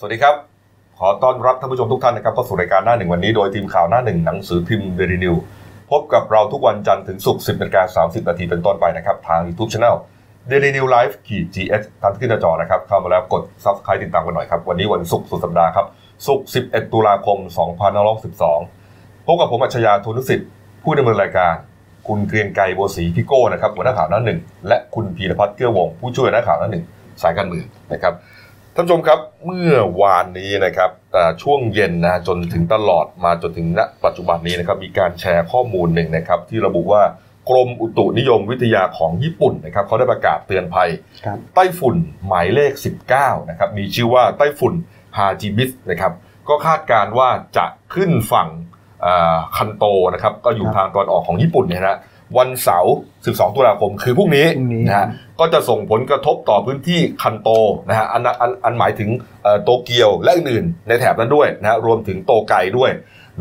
สวัสดีครับ ขอต้อนรับท่านผู้ชมทุกท่านนะครับเข้าสู่รายการหน้าหนึ่งวันนี้โดยทีมข่าวหน้าหนึ่งหนังสือพิมพ์เดลินิวพบกับเราทุกวันจันทร์ถึงศุกร์ 10นาฬิกา30 นาทีเป็นต้นไปนะครับ ทาง YouTube Channel Daily New Life ขีด GS ทางขึ้นหน้าจอนะครับ เข้ามาแล้วกด Subscribe ติดตามกันหน่อยครับ วันนี้วันศุกร์สุดสัปดาห์ครับศุกร์11 ตุลาคม 2512พบกับผมอัจฉริยะทุนุสิทธิ์ผู้ดำเนินรายการ คุณเกรียงไกรบัวศรีพี่โก้นะครับหัวหน้าข่าวหน้าหนึ่งและคุณพีรพัฒน์เกื้อวงผู้ช่วยหน้าข่าวหน้าหนึ่งสายการเมืองนะครับ ท่านผู้ชมครับเมื่อวานนี้นะครับแต่ช่วงเย็นนะจนถึงตลอดมาจนถึงณปัจจุบันนี้นะครับมีการแชร์ข้อมูลหนึ่งนะครับที่ระบุว่ากรมอุตุนิยมวิทยาของญี่ปุ่นนะครับเขาได้ประกาศเตือนภัยครับไต้ฝุ่นหมายเลข 19นะครับมีชื่อว่าไต้ฝุ่นฮาจิบิสนะครับก็คาดการณ์ว่าจะขึ้นฝั่งอ่าคันโตนะครับก็อยู่ครับทางตอนออกของญี่ปุ่นเนี่ยนะ วันเสาร์ 12 ตุลาคม คือพรุ่งนี้พรุ่งนี้นะฮะ ก็จะส่งผลกระทบต่อพื้นที่คันโตนะฮะ อันอันอันหมายถึงเอ่อโตเกียวและอื่นๆ ในแถบนั้นด้วยนะฮะ รวมถึงโตไกด้วย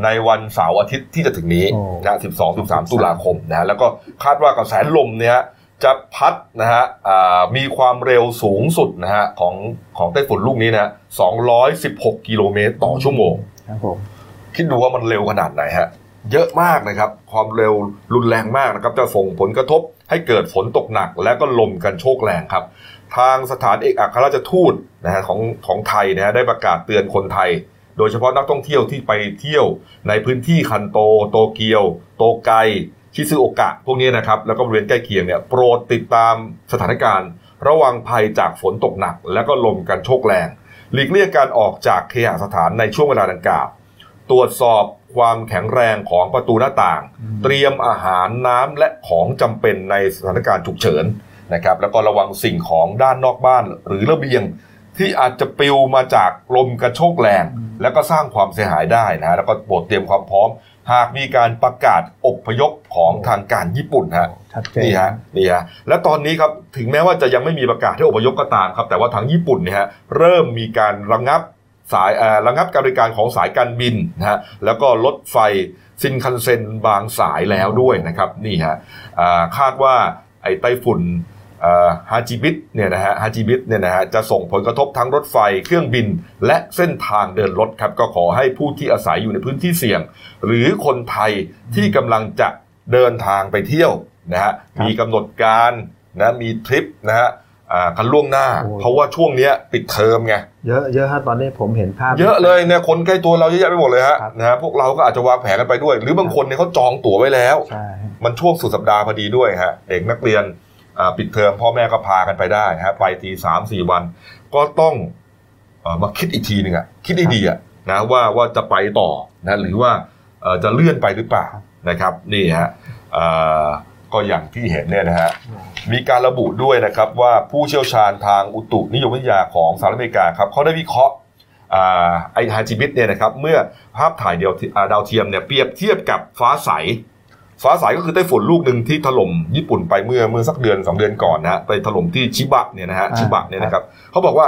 ในวันเสาร์อาทิตย์ที่จะถึงนี้โอ้นะฮะ12 13 ตุลาคมนะฮะ แล้วก็คาดว่ากระแสลมเนี่ยจะพัดนะฮะอ่ามีความเร็วสูงสุดนะฮะของของไต้ฝุ่นลูกนี้นะฮะ216 กิโลเมตรต่อชั่วโมง ครับผม คิดดูว่ามันเร็วขนาดไหนฮะ เยอะมากนะครับ ความเร็วรุนแรงมากนะครับ จะส่งผลกระทบให้เกิดฝนตกหนัก และก็ลมกันโชกแรงครับ ทางสถานเอกอัครราชทูตนะฮะของของไทยนะฮะได้ประกาศเตือนคนไทย โดยเฉพาะนักท่องเที่ยวที่ไปเที่ยวในพื้นที่คันโต โตเกียว โตไกชิซึโอกะ พวกนี้นะครับ แล้วก็บริเวณใกล้เคียงเนี่ยโปรดติดตามสถานการณ์ ระวังภัยจากฝนตกหนัก และก็ลมกันโชกแรงหลีกเลี่ยงการออกจากเคหสถานในช่วงเวลาดังกล่าวตรวจสอบ ความแข็งแรงของประตูหน้าต่าง เตรียมอาหารน้ำและของจำเป็นในสถานการณ์ฉุกเฉินนะครับแล้วก็ระวังสิ่งของด้านนอกบ้านหรือระเบียงที่อาจจะปลิวมาจากลมกระโชกแรง แล้วก็สร้างความเสียหายได้นะฮะแล้วก็โปรดเตรียมความพร้อม หากมีการประกาศอพยพของทางการญี่ปุ่นฮะชัดเจนนี่ฮะนี่ฮะและตอนนี้ครับถึงแม้ว่าจะยังไม่มีประกาศให้อพยพก็ตามครับ แต่ว่าทางญี่ปุ่นเนี่ยฮะเริ่มมีการระงับ สายระงับการบริการของสายการบินนะฮะแล้วก็รถไฟซินคันเซ็นบางสายแล้วด้วยนะครับนี่ฮะคาดว่าไอ้ไต้ฝุ่นฮาจิบิตเนี่ยนะฮะฮาจิบิตเนี่ยนะฮะจะส่งผลกระทบทั้งรถไฟเครื่องบิน และเส้นทางเดินรถครับก็ขอให้ผู้ที่อาศัยอยู่ในพื้นที่เสี่ยง หรือคนไทยที่กำลังจะเดินทางไปเที่ยวนะฮะมีกำหนดการนะมีทริปนะฮะ กันล่วงหน้าโอ้เพราะว่าช่วงเนี้ยปิดเทอมไงเยอะเยอะฮะตอนนี้ผมเห็นภาพ เยอะเลยเนี่ยคนใกล้ตัวเราเยอะแยะไปหมดเลยฮะครับนะฮะพวกเราก็อาจจะวางแผนกันไปด้วย หรือบางคนเนี่ยเขาจองตั๋วไว้แล้วใช่มันช่วงสุดสัปดาห์พอดีด้วยฮะเด็กนักเรียนอ่าปิดเทอมพ่อแม่ก็พากันไปได้ฮะไปทีสามสี่วัน ก็ต้องเอ่อมาคิดอีกทีหนึ่งอะคิดดีๆอะนะว่าว่าจะไปต่อนะหรือว่าเอ่อจะเลื่อนไปหรือเปล่านะครับนี่ฮะเอ่อก็อย่างที่เห็นเนี่ยนะฮะ มีการระบุด้วยนะครับว่าผู้เชี่ยวชาญทางอุตุนิยมวิทยาของสหรัฐอเมริกาครับเขาได้วิเคราะห์อ่าไอฮาจิบิตเนี่ยนะครับเมื่อภาพถ่ายเดียวอ่าดาวเทียมเนี่ยเปรียบเทียบกับฟ้าใส ฟ้าใสก็คือไต้ฝุ่นลูกหนึ่งที่ถล่มญี่ปุ่นไปเมื่อเมื่อสักเดือนสองเดือนก่อนนะฮะไปถล่มที่ชิบะเนี่ยนะฮะอ่าชิบะเนี่ยนะครับเขาบอกว่า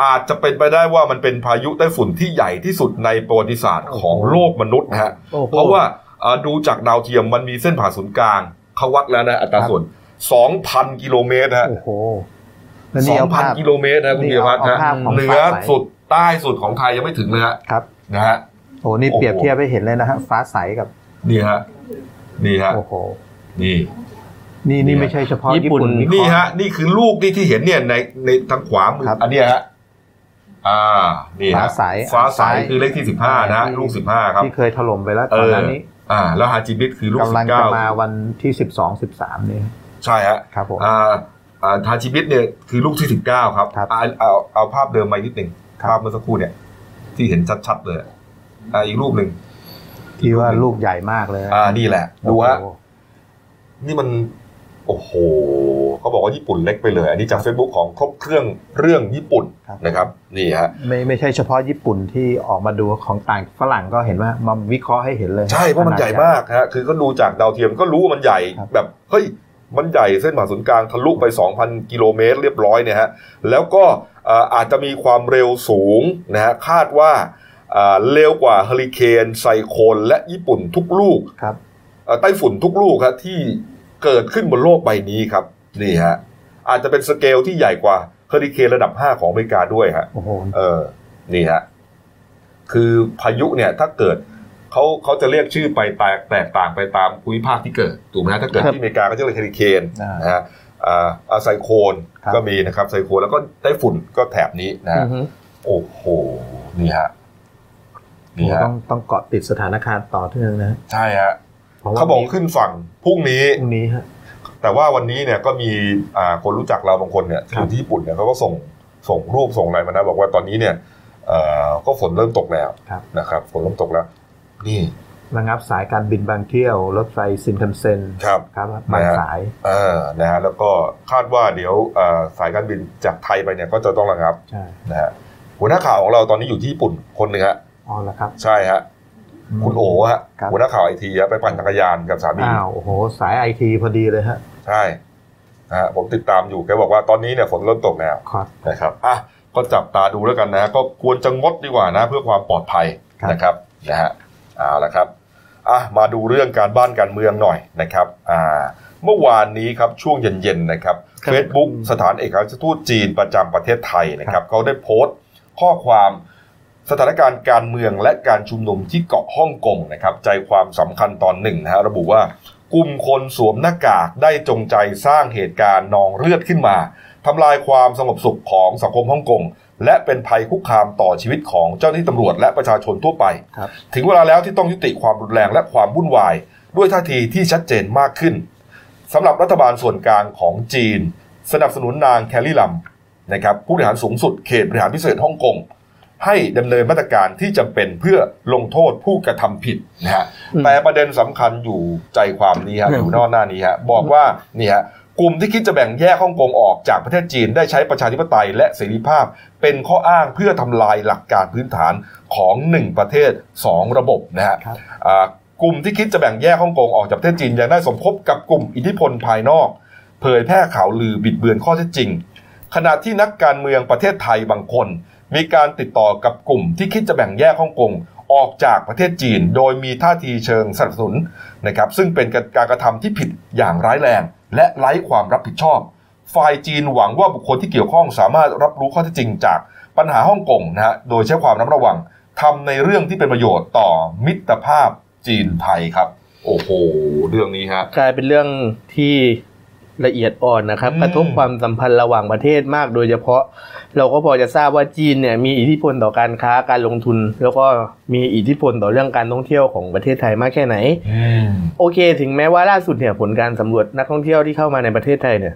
อาจจะเป็นไปได้ว่ามันเป็นพายุไต้ฝุ่นที่ใหญ่ที่สุดในประวัติศาสตร์ของโลกมนุษย์นะฮะโอ้โหเพราะว่าอ่าดูจากดาวเทียมมันมีเส้นผ่าศูนย์กลางเขาวัดแล้วนะอัตราส่วน 2,000 กิโลเมตรนะฮะโอ้โหแล้วนี่เอาภาพ2,000กิโลเมตรนะคุณนี่เบียเอาพัฒน์นะเอาภาพของเหนือฟ้าใสสุดใต้สุดของไทยยังไม่ถึงเลยฮะครับนะฮะโอ้โหนี่โอ้โหเปรียบเทียบให้เห็นเลยนะฮะฟ้าใสกับนี่ฮะนี่ฮะโอ้โหนี่นี่นี่ไม่ใช่เฉพาะญี่ญี่ปุ่ปุ่นนวิเครานี่ฮะนี่คือลูกนี่ที่เห็นเนี่ยในในทางขวามือครับอันเนี้ยฮะอ่านี่ฮะฟ้าใสฟ้าใสฟ้าใสคือเลขที่สิบห้านะฮะที่ลูกสิบห้าครับที่เคยถล่มไปแล้วเอตอนอนั้นนี้อ่า แล้วฮาจิบิตคือลูกกำสิลังบเก้าจะมาวันที่สิบสองสิบสามนี่ ใช่ฮะครับผมอ่าอ่าฮาจิบิตเนี่ยคือลูกที่สิบเก้าครับครับอ่าเอาเอาภาพเดิมมานิดหนึ่งครับ ภาพเมื่อสักครู่เนี่ย ที่เห็นชัดๆเลยอ่าอีกรูปหนึ่งที่ว่าลูกใหญ่มากเลยอ่านี่แหละ ดูฮะโอ้โหนี่มัน โอ้โหเขาบอกว่าญี่ปุ่นเล็กไปเลย อันนี้จาก Facebook ของครบเครื่องเรื่องญี่ปุ่นนะครับ นี่ฮะ ไม่ไม่ใช่เฉพาะญี่ปุ่นที่ออกมาดูของต่างฝรั่งก็เห็นว่ามาวิเคราะห์ให้เห็นเลย ใช่เพราะมันใหญ่มากฮะคือก็ดูจากดาวเทียมก็รู้ว่ามันใหญ่ครับ แบบเฮ้ย มันใหญ่เส้นผ่าศูนย์กลางทะลุไป 2,000 กิโลเมตรเรียบร้อยเนี่ยฮะแล้วก็เอ่ออาจจะมีความเร็วสูงนะฮะคาดว่าเอ่อเร็วกว่าเฮอริเคนไซโคลนและญี่ปุ่นทุกลูกครับเอ่อไต้ฝุ่นทุกลูกครับที่เกิดขึ้นบนโลกใบนี้ครับนี่ฮะอาจจะเป็นสเกลที่ใหญ่กว่าเฮอริเคนระดับ 5 ของอเมริกาด้วยฮะโอ้โหเออนี่ฮะคือพายุเนี่ยถ้าเกิด เขาเขาจะเรียกชื่อไปแตกแตกต่างไปตามภูมิภาคที่เกิดถูกไหมฮะถ้าเกิดครับที่อเมริกาก็จะเรียกเฮอริเคนอ่านนะฮะอ่าอ่าไซโคลนครับก็มีนะครับไซโคลนแล้วก็ไต้ฝุ่นก็แถบนี้นะฮะอือฮึโอ้โหนี่ฮะนี่ฮะต้องต้องเกาะติดสถานการณ์ต่อเนื่องนะใช่ฮะพระว่เขาบอกขึ้นฝั่งพรุ่งนี้พรุ่งนี้ฮะแต่ว่าวันนี้เนี่ยก็มีอ่าคนรู้จักเราบางคนเนี่ยที่คอรับยู่ที่ญี่ปุ่นเนี่ยเขาก็ส่งส่งรูปส่งอะไรมานะบอกว่าตอนนี้เนี่ยเอ่อก็ฝนเริ่มตกแล้วครับนะครับฝนเริ่มตกแล้ว นี่ระงับสายการบินบางเที่ยวรถไฟซินคันเซ็นครับครับบางนะฮะสายเออนะฮะแล้วก็คาดว่าเดี๋ยวเอ่อสายการบินจากไทยไปเนี่ยก็จะต้องระงับใช่นะฮะหัวหน้าข่าวของเราตอนนี้อยู่ที่ญี่ปุ่นคนหนึ่งฮะอ๋อแล้วครับ ใช่ฮะคุณโอฮะครับหัวหน้าข่าวไอทีฮะไปปั่นจักรยานกับสามีอ้าวโอ้โหสายไอทีพอดีเลยฮะใช่นะฮะผมติดตามอยู่แกบอกว่าตอนนี้เนี่ยฝนเริ่มตกแล้วครับนะครับอะก็จับตาดูแล้วกันนะก็ควรจะงดดีกว่านะ เพื่อความปลอดภัยครับนะครับนะฮะ เอาละครับอะมาดูเรื่องการบ้านการเมืองหน่อยนะครับอ่าเมื่อวานนี้ครับช่วงเย็นๆนะครับครับ Facebook สถานเอกอัครราชทูตจีนประจำประเทศไทยนะครับเขาได้โพสต์ข้อความสถานการณ์การเมืองและการชุมนุมที่เกาะฮ่องกงนะครับใจความสำคัญตอนหนึ่งนะฮะระบุว่ากลุ่มคนสวมหน้ากากได้จงใจสร้างเหตุการณ์นองเลือดขึ้นมาทำลายความสงบสุขของสังคมฮ่องกง และเป็นภัยคุกคามต่อชีวิตของเจ้าหน้าที่ตำรวจและประชาชนทั่วไปครับถึงเวลาแล้วที่ต้องยุติความรุนแรงและความวุ่นวาย ด้วยท่าทีที่ชัดเจนมากขึ้นสำหรับรัฐบาลส่วนกลางของจีน สนับสนุนนางแคลรี่ลัมนะครับผู้บริหารสูงสุดเขตบริหารพิเศษฮ่องกงให้ดำเนินมาตรการที่จำเป็นเพื่อลงโทษผู้กระทำผิดนะฮะอืมแต่ประเด็นสำคัญอยู่ใจความนี้ฮะอืมอยู่นอกหน้านี้ฮะบอกว่านี่ฮะ กลุ่มที่คิดจะแบ่งแยกฮ่องกงออกจากประเทศจีนได้ใช้ประชาธิปไตยและเสรีภาพ เป็นข้ออ้างเพื่อทำลายหลักการพื้นฐานของหนึ่งประเทศสองระบบนะฮะครับอ่ากลุ่มที่คิดจะแบ่งแยกฮ่องกงออกจากประเทศจีนยังได้สมคบกับกลุ่มอิทธิพลภายนอก เผยแพร่ข่าวลือบิดเบือนข้อเท็จจริง ขณะที่นักการเมืองประเทศไทยบางคน มีการติดต่อกับกลุ่มที่คิดจะแบ่งแยกฮ่องกงออกจากประเทศจีน โดยมีท่าทีเชิงสนับสนุนนะครับซึ่งเป็นการกระทำที่ผิดอย่างร้ายแรง และไร้ความรับผิดชอบ ฝ่ายจีนหวังว่าบุคคลที่เกี่ยวข้องสามารถรับรู้ข้อเท็จจริงจากปัญหาฮ่องกงนะฮะโดยใช้ความระมัดระวังทำในเรื่องที่เป็นประโยชน์ต่อมิตรภาพจีนไทยครับ โอ้โห เรื่องนี้ฮะกลายเป็นเรื่องที่ ละเอียดอ่อนนะครับอืมกระทบความสัมพันธ์ระหว่างประเทศมาก โดยเฉพาะ เราก็พอจะทราบว่าจีนเนี่ยมีอิทธิพลต่อการค้าการลงทุน แล้วก็มีอิทธิพลต่อเรื่องการท่องเที่ยวของประเทศไทยมากแค่ไหนอืมโอเค ถึงแม้ว่าล่าสุดเนี่ยผลการสำรวจนักท่องเที่ยวที่เข้ามาในประเทศไทยเนี่ย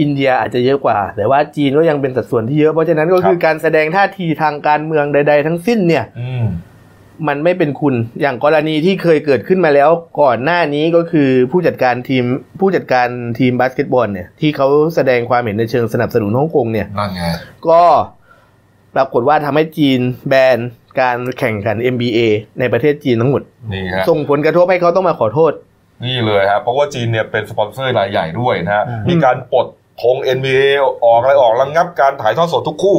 อินเดียอาจจะเยอะกว่า แต่ว่าจีนก็ยังเป็นสัดส่วนที่เยอะ เพราะฉะนั้นก็คือการแสดงท่าทีทางการเมืองใด ๆ ทั้งสิ้นเนี่ยอื มมันไม่เป็นคุณอย่างกรณีที่เคยเกิดขึ้นมาแล้วก่อนหน้านี้ก็คือผู้จัดการทีมผู้จัดการทีมบาสเกตบอลเนี่ยที่เขาแสดงความเห็นในเชิงสนับสนุนฮ่องกงเนี่ยนั่นไงก็ปรากฏว่าทำให้จีนแบนการแข่งขัน NBA ในประเทศจีนทั้งหมดนี่ฮะส่งผลกระทบให้เขาต้องมาขอโทษ นี่เลยฮะเพราะว่าจีนเนี่ยเป็นสปอนเซอร์รายใหญ่ด้วยนะฮะอืมมีการปลดธง NBA ออกอะไรออกระงับการถ่ายทอดสดทุกคู่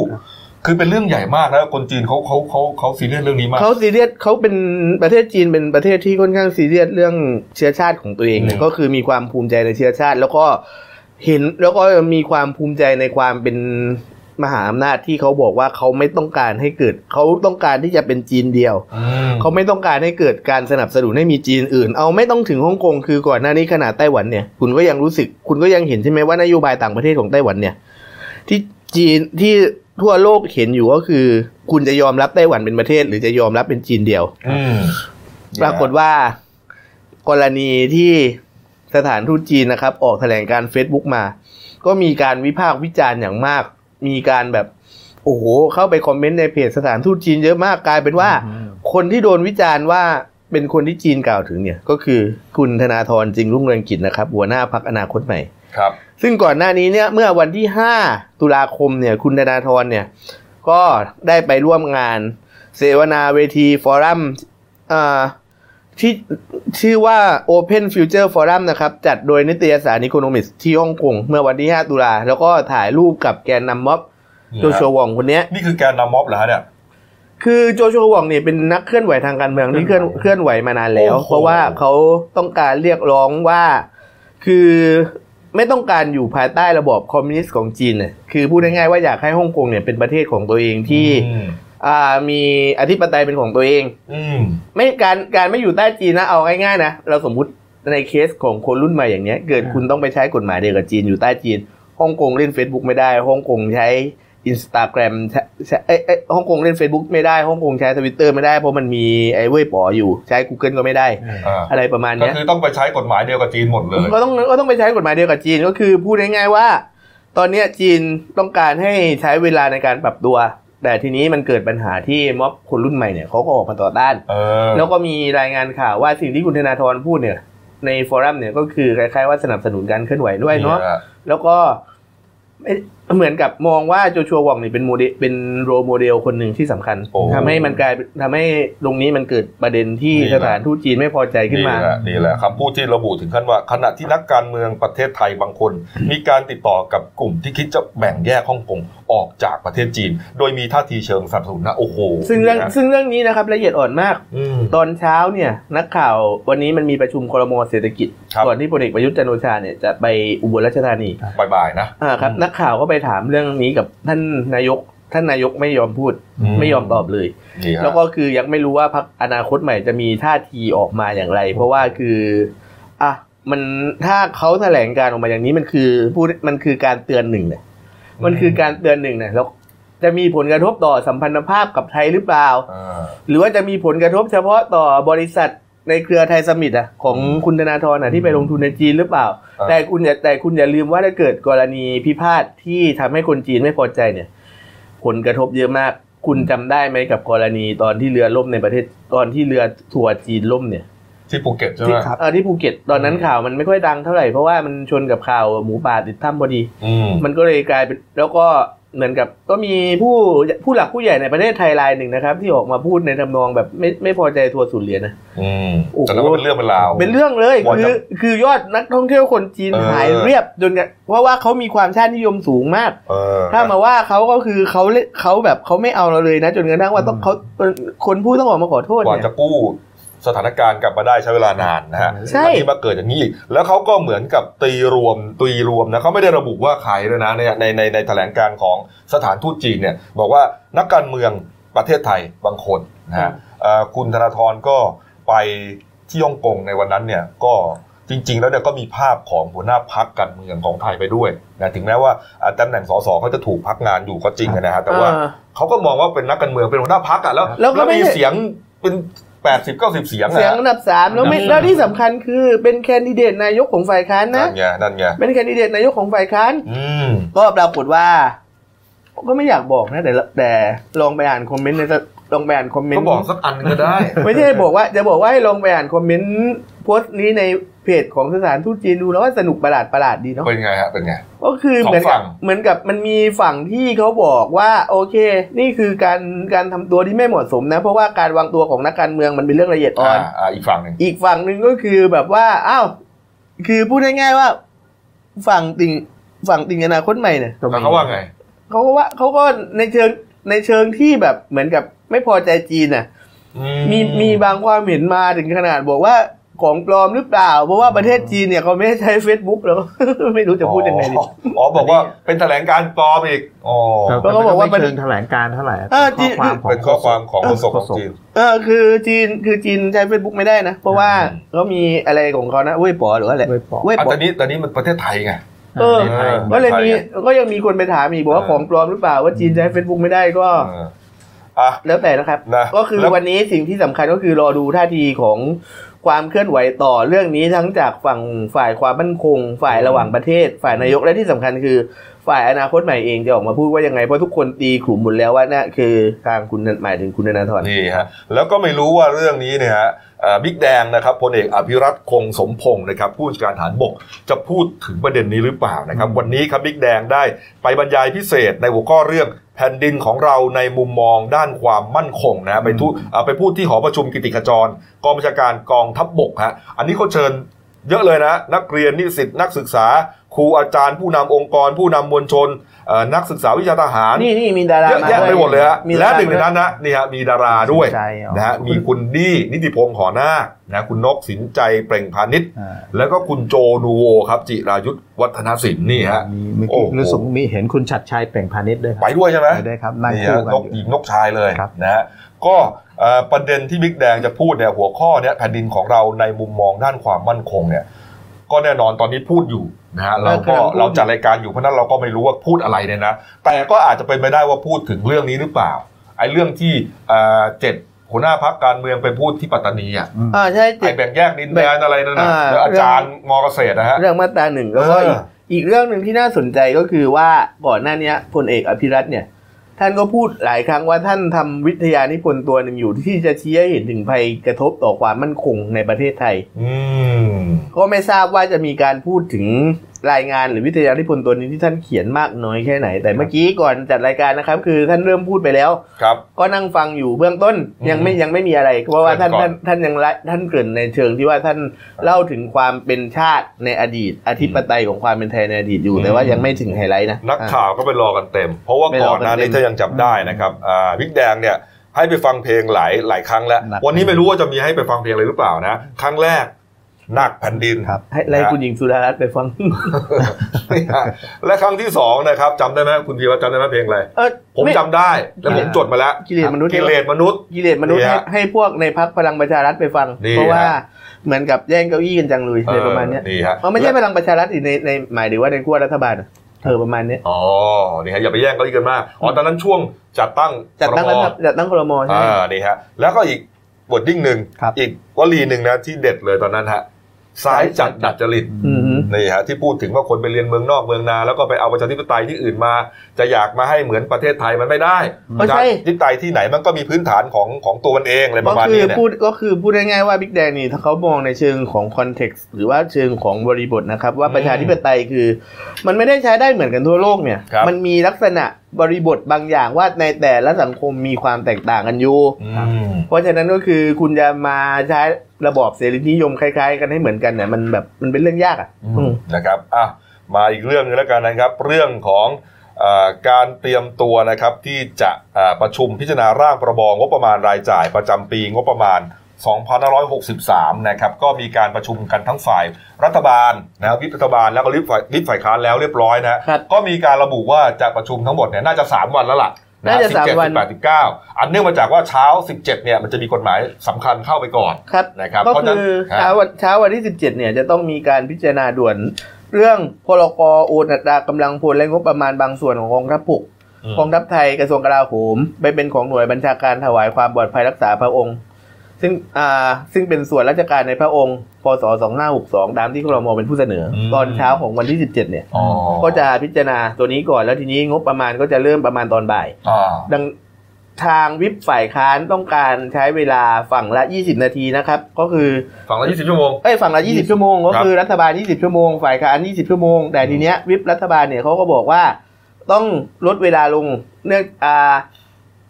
คือเป็นเรื่องใหญ่มากนะคนจีนเขาเขาเขาเขาซีเรียสเรื่องนี้มากเขาซีเรียสเขาเป็นประเทศจีนเป็นประเทศที่ค่อนข้างซีเรียสเรื่องเชื้อชาติของตัวเองเนี่ยอืมก็คือมีความภูมิใจในเชื้อชาติ แล้วก็เห็นแล้วก็มีความภูมิใจในความเป็นมหาอำนาจที่เขาบอกว่าเขาไม่ต้องการให้เกิดเขาต้องการที่จะเป็นจีนเดียวอืมเขาไม่ต้องการให้เกิดการสนับสนุนให้มีจีนอื่น เอาไม่ต้องถึงฮ่องกงคือก่อนหน้านี้ขนาดไต้หวันเนี่ย คุณก็ยังรู้สึก คุณก็ยังเห็นใช่ไหมว่านโยบายต่างประเทศของไต้หวันเนี่ย ที่จีนที่ ทั่วโลกเห็นอยู่ก็คือ คุณจะยอมรับไต้หวันเป็นประเทศ หรือจะยอมรับเป็นจีนเดียวอืมปรากฏว่า กรณีที่สถานทูตจีนนะครับ ออกแถลงการ Facebook มา ก็มีการวิพากษ์วิจารณ์อย่างมาก มีการแบบ โอ้โห เข้าไปคอมเมนต์ในเพจสถานทูตจีนเยอะมากกลายเป็นว่าอืมคนที่โดนวิจารณ์ว่าเป็นคนที่จีนกล่าวถึงเนี่ย ก็คือคุณธนาธรจึงรุ่งเรืองกิจนะครับ หัวหน้าพักอนาคตใหม่ ครับซึ่งก่อนหน้านี้เนี่ยเมื่อวันที่ 5 ตุลาคมเนี่ยคุณธนาธรเนี่ยก็ได้ไปร่วมงานเสวนาเวทีฟอรัมอ่าที่ชื่อว่า Open Future Forum นะครับ จัดโดยนิตยสาร Economist ที่ฮ่องกงเมื่อวันที่ 5 ตุลา แล้วก็ถ่ายรูปกับแกนนำม็อบโจชัววองคนเนี้ยนี่คือแกนนำม็อบเหรอฮะเนี่ยคือโจชัววองเนี่ยเป็นนักเคลื่อนไหวทางการเมืองที่เคลื่อนเคลื่อนไหวมานานแล้วโอ้โหเพราะว่าเขาต้องการเรียกร้องว่า คือ ไม่ต้องการอยู่ภายใต้ระบอบคอมมิวนิสต์ของจีนเนี่ยคือพูดง่ายๆว่าอยากให้ฮ่องกงเนี่ยเป็นประเทศของตัวเองที่อืมอ่ามีอธิปไตยเป็นของตัวเองอืมไม่การการไม่อยู่ใต้จีนนะเอาง่ายๆนะเราสมมุติในเคสของคนรุ่นใหม่อย่างเนี้ย เกิดคุณต้องไปใช้กฎหมายเดียวกับจีนอยู่ใต้จีนฮ่องกงเล่น Facebook ไม่ได้ฮ่องกงใช้ อินสตาแกรมใช้ใช้เอ้ยเอ้ยฮ่องกงเล่น Facebook ไม่ได้ฮ่องกงใช้ทวิตเตอร์ไม่ได้เพราะมันมีไอ้เว่ยป๋ออยู่ใช้ Google ก็ไม่ได้อ่าอะไรประมาณก็เนี้ยคือต้องไปใช้กฎหมายเดียวกับจีนหมดเลย ก็ต้องก็ต้องไปใช้กฎหมายเดียวกับจีนก็คือพูดง่ายๆว่า ตอนเนี้ยจีนต้องการให้ใช้เวลาในการปรับตัว แต่ทีนี้มันเกิดปัญหาที่ม็อบคนรุ่นใหม่เนี่ยเขาก็ออกมาต่อต้านเออแล้วก็มีรายงานข่าวว่าสิ่งที่คุณธนาธรพูดเนี่ย ใน forum เนี่ยก็คือคล้ายๆว่าสนับสนุนการเคลื่อนไหวด้วยเนาะแหลแล้วก็ไม่ เหมือนกับมองว่าโจชัววองนี่เป็นโมเดลเป็น role model คนหนึ่งที่สำคัญโอ้ทำให้มันกลายทำให้ตรงนี้มันเกิดประเด็นที่นี่แหสละถานทูตจีนไม่พอใจขึ้นมาแหละนี่แหละคำพูดที่ระบุถึงขั้นว่า ขณะที่นักการเมืองประเทศไทยบางคน มีการติดต่อกับกลุ่มที่คิดจะแบ่งแยกฮ่องกงออกจากประเทศจีน โดยมีท่าทีเชิงสนับสนุนนะโอ้โหซึ่งเรื่องนะซึ่งเรื่องนี้นะครับละเอียดอ่อนมากอืมตอนเช้าเนี่ยนักข่าววันนี้มันมีประชุมครมเศรษฐกิจครับก่อนที่พลเอกประยุทธ์จันทร์โอชาเนี่ยจะไปอุบลราชธานีบ่ายๆนะอ่าครับนักข่าวก็ไปถามเรื่องนี้กับท่านนายก ท่านนายกไม่ยอมพูดอืมไม่ยอมตอบเลยนี่ฮะแล้วก็คือยังไม่รู้ว่าพรรคอนาคตใหม่จะมีท่าทีออกมาอย่างไร เพราะว่าคืออะมันถ้าเขาแถลงการออกมาอย่างนี้มันคือพูดมันคือการเตือนหนึ่งเนี่ยมันคือการเตือนหนึ่งเนี่ยแล้วจะมีผลกระทบต่อสัมพันธภาพกับไทยหรือเปล่าอ่าหรือว่าจะมีผลกระทบเฉพาะต่อบริษัท ในเครือไทยซัมมิทอะของอืมคุณธนาธรอะที่ไปลงทุนในจีนหรือเปล่าอ่า แต่คุณอย่าแต่คุณอย่าลืมว่าถ้าเกิดกรณีพิพาทที่ทำให้คนจีนไม่พอใจเนี่ย ผลกระทบเยอะมาก คุณจำได้ไหมกับกรณีตอนที่เรือล่มในประเทศตอนที่เรือทัวร์จีนล่มเนี่ย ที่ภูเก็ตใช่ไหที่มครับเออที่ภูเก็ตตอนนั้นอืมข่าวมันไม่ค่อยดังเท่าไหร่เพราะว่ามันชนกับข่าวหมูป่าติดถ้ำพอดีอืมมันก็เลยกลายเป็นแล้วก็ เหมือนกับก็มีผู้ผู้หลักผู้ใหญ่ในประเทศไทยรายหนึ่งนะครับ ที่ออกมาพูดในทำนองแบบไม่ไม่พอใจทัวร์ศูนย์เหรียญนะอืมโอ้โหแต่แล้วก็เป็นเรื่องเป็นราวเป็นเรื่องเลยว่าคืจะอคือยอดนักท่องเที่ยวคนจีนเออหายเรียบจนกระเพราะว่าเขามีความชาตินิยมสูงมากเออถ้ามาว่าเขาก็คือเขาเล่นเขาแบบเขาไม่เอาเราเลยนะ จนกระทั่งว่าต้องเขาคนพูดต้องออกมาขอโทษกว่าเนี่ยจะกู้ สถานการณ์กลับมาได้ใช้เวลานานนะฮะใช่แล้วที่มาเกิดอย่างนี้อีกแล้วเขาก็เหมือนกับตีรวมตีรวมนะเขาไม่ได้ระบุว่าใครเลยนะในในในในแถลงการของสถานทูตจีนเนี่ยบอกว่านักการเมืองประเทศไทยบางคนนะฮะเอ่อคุณธนาธรก็ไปที่ฮ่องกงในวันนั้นเนี่ยก็จริง ๆ แล้วเนี่ยก็มีภาพของหัวหน้าพักการเมืองของไทยไปด้วยนะถึงแม้ว่าอ่าตำแหน่งสสเขาจะถูกพักงานอยู่ก็จริงนะฮะแต่ว่าเออเขาก็มองว่าเป็นนักการเมืองเป็นหัวหน้าพักอะแล้วแล้วก็ไม่มีเสียงเป็น แปดสิบเก้าสิบเสียงเสียงอะอันดับสามแล้วไม่อืมแล้วที่สำคัญคือเป็นแคนดิเดตนายกของฝ่ายค้านนั่นะนไงนั่นไงเป็นแคนดิเดตนายกของฝ่ายค้านอืมก็ปรากฏว่าก็ไม่อยากบอกนะแต่ละแต่ลองไปอ่านคอมเมนต์ในลองไปอ่านคอมเมนก็ต์บอกสักอันก็ได้ ไม่ใช่บอกว่าจะบอกว่าให้ลองไปอ่านคอมเมนต์โพสต์นี้ในเพจของสถานทูตจีนดูแล้วว่าสนุกประหลาดประหลาดดีเนาะเป็นไงฮะเป็นไงก็คือเหมือนสองฝั่กับงเหมือนกับมันมีฝั่งที่เขาบอกว่าโอเค นี่คือการการทำตัวที่ไม่เหมาะสมนะ เพราะว่าการวางตัวของนักการเมืองมันเป็นเรื่องละเอียดอ่ออ่านอ่าอีกฝั่งหนึ่งอีกฝั่งหนึ่งก็คือแบบว่าอ้าวคือพูดง่ายๆว่า ฝั่งติงฝั่งติงอนาคตใหม่เนี่ยแล้วเขาว่าไงเขาก็ว่าเขาก็ในเชิงในเชิงที่แบบเหมือนกับไม่พอใจจีนน่ะอืมีมีบางความเห็นมาถึงขนาดบอกว่า ของปลอมหรือเปล่า เพราะว่าประเทศจีนเนี่ยเขาไม่ให้ใช้ Facebook แล้วไม่รู้จะพูดยังไงดีอ๋ออ๋อบอกว่าเป็นแถลงการปลอมอีกอ๋อแต่ก็บอกว่าไม่เชิงแถลงการเท่าไหร่เออจริงข้อความของเป็นข้อความของโฆษกของโฆษกจีนเออคือจีนคือจีนใช้ Facebook ไม่ได้นะ เพราะว่าเขามีอะไรของเขานะเว้ยป๋อหรือว่าอะไรเว้ยป๋อเว้ยอะป๋อแต่นี้แต่นี้มันประเทศไทยไงเออในไทยก็เลยมีไทยอะก็ยังมีคนไปถามอีกบอกว่าเออของปลอมหรือเปล่าว่าจีนใช้ Facebook ไม่ได้ก็เอออะแล้วแต่นะครับนะก็คือแล้ววันนี้สิ่งที่สำคัญก็คือรอดูท่าทีของ ความเคลื่อนไหวต่อเรื่องนี้ทั้งจากฝั่งฝ่ายความมั่นคง ฝ่ายระหว่างประเทศ ฝ่ายนายกและที่สำคัญคือ ฝ่ายอนาคตใหม่เองจะออกมาพูดว่ายังไงเพราะทุกคนตีขลุ่มหมดแล้วว่านั่นคือทางคุณหมายถึงคุณธนาธรนี่ฮะแล้วก็ไม่รู้ว่าเรื่องนี้เนี่ยฮะเอ่อบิ๊กแดงนะครับพลเอกอภิรัตคงสมพงศ์นะครับผู้จัดการฐานบกจะพูดถึงประเด็นนี้หรือเปล่านะครับ วันนี้ครับบิ๊กแดงได้ไปบรรยายพิเศษในหัวข้อเรื่องแผ่นดินของเราในมุมมองด้านความมั่นคงนะไปทูไปพูดที่หอประชุมกิติขจร กองบัญชาการกองทัพบกฮะอันนี้เขาเชิญเยอะเลยนะ นักเรียนนิสิตนักศึกษา ครูอาจารย์ผู้นำองค์กร ผู้นำมวลชนเอ่อนักศึกษาวิชาทหารนี่นี่มีดาราเยอะมาแยะไปหมดเลยฮะมีและดาราหนึ่งในนั้นนะนี่ฮะมีดาราด้วยสินใจอ๋อนะฮะมีคุณดี้นิติพงศ์หอนาคนะคุณนกสินใจเปล่งพาณิชย์อ่าแล้วก็คุณโจนูโวครับจิรายุทธวัฒนศิลป์นี่ฮะมีเมื่อโอ้กี้โหรู้สึกมีเห็นคุณชัดชัยเปล่งพาณิชย์ด้วยคไปรับด้วยใช่ไหมไปด้วยครับนั่งนี่คู่ฮะกันนกหญิงนกชายเลยครับนะฮะก็เอ่อประเด็นที่บิ๊กแดงจะพูดเนี่ยหัวข้อเนี่ยแผ่นดินของเราในมุมมองด้านความมั่นคงเนี่ยก็แน่นอนตอนนี้พูดอยู่ นะฮะเราก็เออกำลังพูดเราจัดรายการอยู่เพราะฉะนั้นเราก็ไม่รู้ว่าพูดอะไรเนี่ยนะ แต่ก็อาจจะเป็นไปได้ว่าพูดถึงเรื่องนี้หรือเปล่าไอ้เรื่องที่เอ่อเจ็ดหัวหน้าพักการเมืองไปพูดที่ปัตตานีอะอ่าใช่ไอ้แบ่งแยกดินแดนอะไรนั่นนะอ่าแล้วอาจารย์มอเกษตรนะฮะเรื่องมาตราหนึ่งแล้วก็เอออีกอีกเรื่องหนึ่งที่น่าสนใจก็คือว่าก่อนหน้าเนี้ยพลเอกอภิรัตน์เนี่ย ท่านก็พูดหลายครั้งว่าท่านทำวิทยานิพนธ์ตัวหนึ่งอยู่ที่จะชี้ให้เห็นถึงภัยกระทบต่อความมั่นคงในประเทศไทย อืมก็ไม่ทราบว่าจะมีการพูดถึง รายงานหรือวิทยานิพนธ์ตัวนี้ที่ท่านเขียนมากน้อยแค่ไหน แต่เมื่อกี้ก่อนจัดรายการนะครับ คือท่านเริ่มพูดไปแล้ว ครับ ก็นั่งฟังอยู่เบื้องต้นอืมยังไม่ยังไม่มีอะไร เพราะว่าท่านเกริ่ท่านนก่อนท่านยังละท่านเกริ่นในเชิงที่ว่าท่านเล่าถึงความเป็นชาติในอดีตอธิปไตยของความเป็นไทยในอดีตอยู่อืมแต่ว่ายังไม่ถึงไฮไลท์นะนักข่าวก็ไปรอกันเต็ม เพราะว่าไปรก่ออนกันหน้านี้เต็มถ้ายังจำได้นะครับอ่าพิกแดงเนี่ยให้ไปฟังเพลงหลายหลายครั้งแล้วหนักวันนี้ไม่รู้ว่าจะมีให้ไปฟังเพลงอะไรหรือเปล่านะ ครั้งแรกห นักแผ่นดินครับให้ไล่คุณหญิงสุดารัตน์ไปฟัง และครั้งที่สองนะครับจำได้ไหมคุณพีว่าจำได้ไหมเพลงอะไรเออผมไจำได้แล้วผมจดมาแล้วกิเลสมนุษย์กิเลสมนุษย์กิเลสมนุษย์นี่ให้ฮะให้พวกในพักพลังประชารัฐไปฟังนี่เพราะว่าฮะเหมือนกับแย่งเก้าอี้กันจังเลยในประมาณเนี้ยนี่ฮะเออไม่ใช่พลังประชารัฐอีกในในหมายถึงว่าในขั้วรัฐบาลอะเออประมาณเนี้ยอ๋อ นี่ฮะอย่าไปแย่งเก็อีกกันมากอ๋อตอนนั้นช่วงจัดตั้งจัดตั้งครัรฐมจัดตั้งครมใช่ไหมอ่านี่ฮะแล้วก็อีก wording หนึ่งครับอีกวลีหนึ่งนะที่เด็ดเลยตอนนั้นฮะ ซ้ายจัดดัดจริตอืมฮึนี่ฮะที่พูดถึงว่าคนไปเรียนเมืองนอกเมืองนา แล้วก็ไปเอาประชาธิปไตยที่อื่นมา จะอยากมาให้เหมือนประเทศไทยมันไม่ได้ก็ประชาใช่ธิปไตยที่ไหนมันก็มีพื้นฐานของของตัวมันเองอะไรปก็ระมาณคือนี้เนี่ยพูดก็คือพูดง่ายๆว่าบิ๊กแดงนี่ถ้าเขามองในเชิงของ context หรือว่าเชิงของบริบทนะครับ ว่าอืมประชาธิปไตยคือ มันไม่ได้ใช้ได้เหมือนกันทั่วโลกเนี่ยครับมันมีลักษณะบริบทบางอย่างว่าในแต่ละสังคมมีความแตกต่างกันอยู่อืมเพราะฉะนั้นก็คือคุณจะมาใช้ระบอบเสรีนิยมคล้าย ๆ กันให้เหมือนกันเนี่ยมันแบบมันเป็นเรื่องยากอะอืมนะครับอะมาอีกเรื่องหนึงแล้วกันนะครับ เรื่องของเออการเตรียมตัวนะครับที่จะเอ่อประชุมพิจารณาร่างประบงบประมาณรายจ่ายประจำปีงบประมาณ 2563 นะครับก็มีการประชุมกันทั้งฝ่ายรัฐบาลนะครับวิปรัฐบาลแล้วก็วิปฝ่ายวิปฝ่ายค้านแล้วเรียบร้อยนะครับก็มีการระบุว่าจะประชุมทั้งหมดเนี่ยน่าจะ 3 วันแล้วล่ะน่าจะสามวัน17 18 19อันเนื่องมาจากว่าเช้า17เนี่ยมันจะมีกฎหมายสำคัญเข้าไปก่อนครับนะครับก็เพราะฉะนั้นคือฮะเช้าวันเช้าวันที่17เนี่ยจะต้องมีการพิจารณาด่วน เรื่องพรกโอนอัตรากำลังพลและงบประมาณบางส่วนของกองทัพบกอืมกองทัพไทยกระทรวงกลาโหมไปเป็นของหน่วยบัญชาการถวายความปลอดภัยรักษาพระองค์ ซึ่งอ่าซึ่งเป็นส่วนราชการในพระองค์ พศ 2562 ตามที่ครมเป็นผู้เสนออมตอนเช้าของวันที่ 17 เนี่ยอ๋อก็จะพิจารณาตัวนี้ก่อน แล้วทีนี้งบประมาณก็จะเริ่มประมาณตอนบ่ายอ่าดังทางวิปฝ่ายค้านต้องการใช้เวลาฝั่งละ 20 นาทีนะครับ ก็คือฝั่งละ 20 ชั่วโมง เอ้ยฝั่งละ 20 ชั่วโมง ก็คือรัฐบาล 20 ชั่วโมง ฝ่ายค้าน 20 ชั่วโมง แต่ทีเนี้ยวิปรัฐบาลเนี่ยเขาก็บอกว่า ต้องลดเวลาลง เนื่องอ่า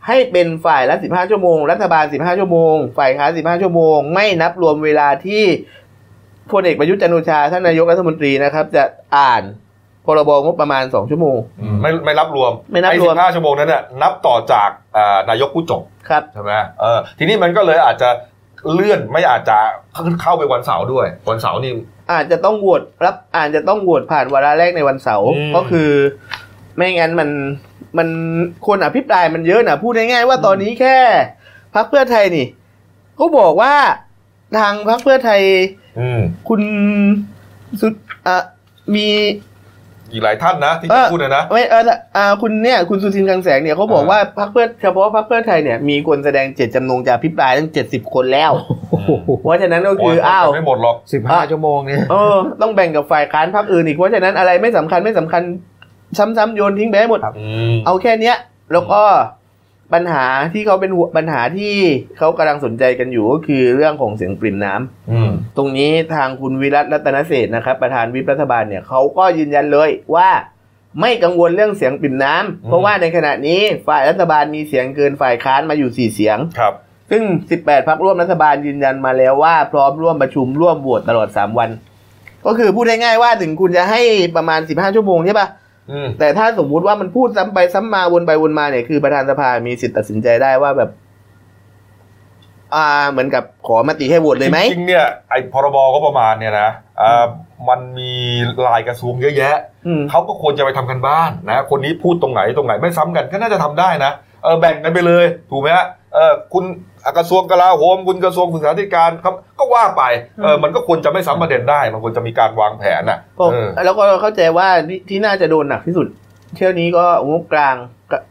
ให้เป็นฝ่ายละ 15 ชั่วโมง รัฐบาล 15 ชั่วโมง ฝ่ายค้าน15 ชั่วโมง ไม่นับรวมเวลาที่พลเอกประยุทธ์จันทร์โอชาท่านนายกรัฐมนตรีนะครับ จะอ่านพรบงบประมาณ 2 ชั่วโมง ไม่ไม่รับรวมไม่นับรวมอ้15 ชั่วโมงนั้นน่ะนับต่อจากอ่านายกผู้จบครับใช่ไหมเออทีนี้มันก็เลยอาจจะเลื่อนไม่อาจจะเข้าไปวันเสาร์ด้วย วันเสาร์นี่อาจจะต้องโหวตรับอาจจะต้องโหวตผ่านวาระแรกในวันเสาร์อืมก็คือ ไม่งั้นมันมันคนอภิปรายมันเยอะนะพูดง่ายๆว่าตอนนี้แค่พักเพื่อไทยนี่เขาบอกว่าทางพักเพื่อไทยอืมคุณสุดอะมีอีกหลายท่านนะที่เอจะอพูดนะนะไม่เอออ่าคุณเนี่ย คุณสุทินคลังแสงเนี่ยเขาบอกอ่าว่าพักเพื่อเฉพาะพักเพื่อไทยเนี่ยมีคนแสดงเจตจำนงจะอภิปรายตั้งเจ็ดสิบคนแล้วเพราะฉะนั้นก็คือโยอ้าวไม่หมดหรอกสิบห้าชั่วโมงเนี่ยเออต้องแบ่งกับฝ่ายค้านพรรคอื่นอีกเพราะฉะนั้นอะไรไม่สำคัญไม่สำคัญ ซ้ำๆโยนทิ้งไปให้หมดครับอืมเอาแค่เนี้ย แล้วก็ปัญหาที่เขาเป็นหัวปัญหาที่เขากำลังสนใจกันอยู่ก็คือเรื่องของเสียงปริ่มน้ำอืมตรงนี้ทางคุณวิรัตรัตนเศรษฐ์นะครับ ประธานวิปรัฐบาลเนี่ยเขาก็ยืนยันเลยว่าไม่กังวลเรื่องเสียงปริ่มน้ำเพราะว่าในขณะนี้ฝ่ายรัฐบาลมีเสียงเกินฝ่ายค้านมาอยู่สี่เสียงครับ ซึ่ง 18พักร่วมรัฐบาลยืนยันมาแล้วว่า พร้อมร่วมประชุมร่วมโหวตตลอด 3 วัน ก็คือพูดง่ายๆว่าถึงคุณจะให้ประมาณสิบห้าชั่วโมงใช่ปะอืม แต่ถ้าสมมุติว่ามันพูดซ้ำไปซ้ำมาวนไปวนมาเนี่ยคือประธานสภามีสิทธิ์ตัดสินใจได้ว่าแบบ อ่า เหมือนกับขอมติให้โหวตเลยไหมจริงๆเนี่ยไอ้พรบก็ประมาณเนี่ยนะอ่ามันมีลายกระทรวงเยอะแยะอืมเขาก็ควรจะไปทำกันบ้านนะคนนี้พูดตรงไหนตรงไหนไม่ซ้ำกันก็น่าจะทำได้นะเออแบ่งกันไปเลย ถูกไหมฮะ เออคุณกระทรวงกลาโหมคุณกระทรวงศึกษาธิการครับก็ว่าไปเออมันก็ควรจะไม่ซ้ำประเด็นได้ มันควรจะมีการวางแผนน่ะก็เออแล้วก็เข้าใจว่าที่ที่น่าจะโดนหนักที่สุด เที่ยวนี้ก็งบกลาง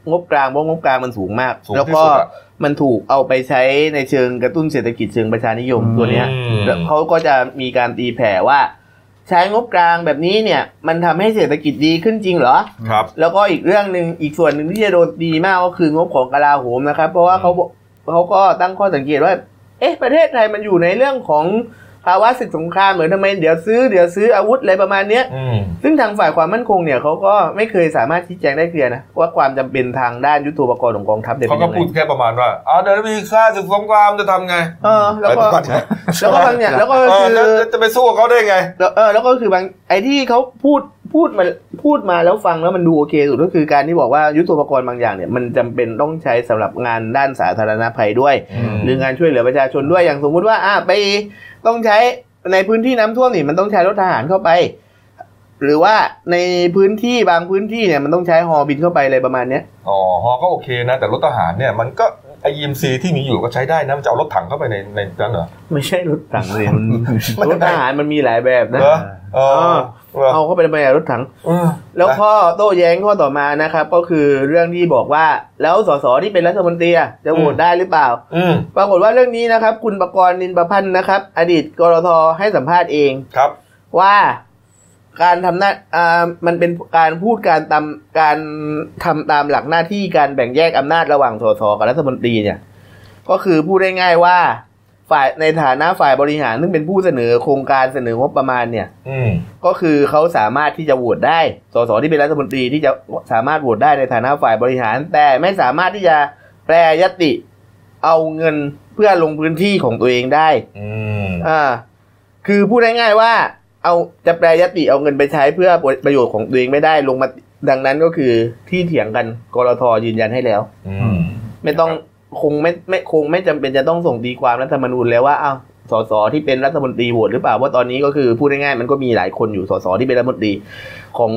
งบกลางเพราะงบกลางมันสูงมากสูงแล้วที่ก็สุดอะมันถูกเอาไปใช้ในเชิงกระตุ้นเศรษฐกิจเชิงประชานิยมตัวเนี้ยอืมแล้วเขาก็จะมีการตีแผ่ว่า ใช้งบกลางแบบนี้เนี่ย มันทำให้เศรษฐกิจดีขึ้นจริงเหรอครับ แล้วก็อีกเรื่องหนึ่งอีกส่วนหนึ่งที่จะโดนดีมากก็คืองบของกลาโหมนะครับ เพราะว่าเขาบอกเขาก็ตั้งข้อสังเกตว่า เอ๊ะ ประเทศไทยมันอยู่ในเรื่องของ ภาวะศึกสงครามเหมือนทำไมเดี๋ยวซื้อเดี๋ยวซื้ออาวุธอะไรประมาณเนี้ยอืมซึ่งทางฝ่ายความมั่นคงเนี่ยเขาก็ไม่เคยสามารถชี้แจงได้เคลียร์นะว่าความจำเป็นทางด้านยุทโธปกรณ์ของกองทัพเนี่ยเขาเป็นก็ยังไงพูดแค่ประมาณว่าอ๋อเดี๋ยวมีค่าศึกสงครามจะทำไงเออแล้วก็อะไรประมาณนี้แล้วก็บางอย่างแล้วก็เออคือจะจะจะไปสู้กับเขาได้ไงแล้วเออแล้วก็คือบางไอ้ที่เขาพูดพูดมาพูดมาแล้วฟังแล้วมันดูโอเคสุดก็คือการที่บอกว่ายุทโธปกรณ์บางอย่างเนี่ยมันจำเป็นต้องใช้สำหรับงานด้านสาธารณภัยด้วยอืมหรืองานช่วยเหลือประชาชนด้วยอย่างสมมุติว่าอะไป ต้องใช้ในพื้นที่น้ำท่วมนี่มันต้องใช้รถทหารเข้าไป หรือว่าในพื้นที่บางพื้นที่เนี่ยมันต้องใช้ฮอบินเข้าไปอะไรประมาณเนี้ยอ๋อฮอก็โอเคนะ แต่รถทหารเนี่ยมันก็ไอ EMC ที่มีอยู่ก็ใช้ได้นะมันจะเอารถถังเข้าไปในในนั้นเหรอไม่ใช่รถถังเลยมันมันรถทหารมันมีหลายแบบนะเหรอเออ เหรอเอาเข้าไปในรถถังเออแล้วข้อโต้แย้งข้อต่อมานะครับ ก็คือเรื่องที่บอกว่า แล้วสสที่เป็นรัฐมนตรีอะจะโหวตได้หรือเปล่าอืมปรากฏว่าเรื่องนี้นะครับ คุณประกรณ์นินประพันธ์นะครับ อดีตกรทให้สัมภาษณ์เองครับ ว่าการทำหน้าอ่ามันเป็นการพูดการตามการทำตามหลักหน้าที่การแบ่งแยกอำนาจระหว่างสสกับรัฐมนตรีเนี่ย ก็คือพูดได้ง่ายว่า ฝ่ายในฐานะฝ่ายบริหาร ซึ่งเป็นผู้เสนอโครงการเสนองบประมาณเนี่ยอืมก็คือเขาสามารถที่จะโหวตได้ สสที่เป็นรัฐมนตรีที่จะสามารถโหวตได้ในฐานะฝ่ายบริหาร แต่ไม่สามารถที่จะแปรยติ เอาเงินเพื่อลงพื้นที่ของตัวเองได้อืมอ่าคือพูดง่ายๆว่า เอาจะแปรยติเอาเงินไปใช้เพื่อประโยชน์ของตัวเองไม่ได้ลงมาดังนั้นก็คือที่เถียงกันกรทยืนยันให้แล้วอือืมมไม่ต้อง คงไม่ไม่คงไม่จำเป็นจะต้องส่งตีความรัฐธรรมนูญแล้วว่าอ้าวสสที่เป็นรัฐมนตรีโหวตหรือเปล่าว่าตอนนี้ก็คือพูดง่ายๆมันก็มีหลายคนอยู่สสที่เป็นรัฐมนตรีของ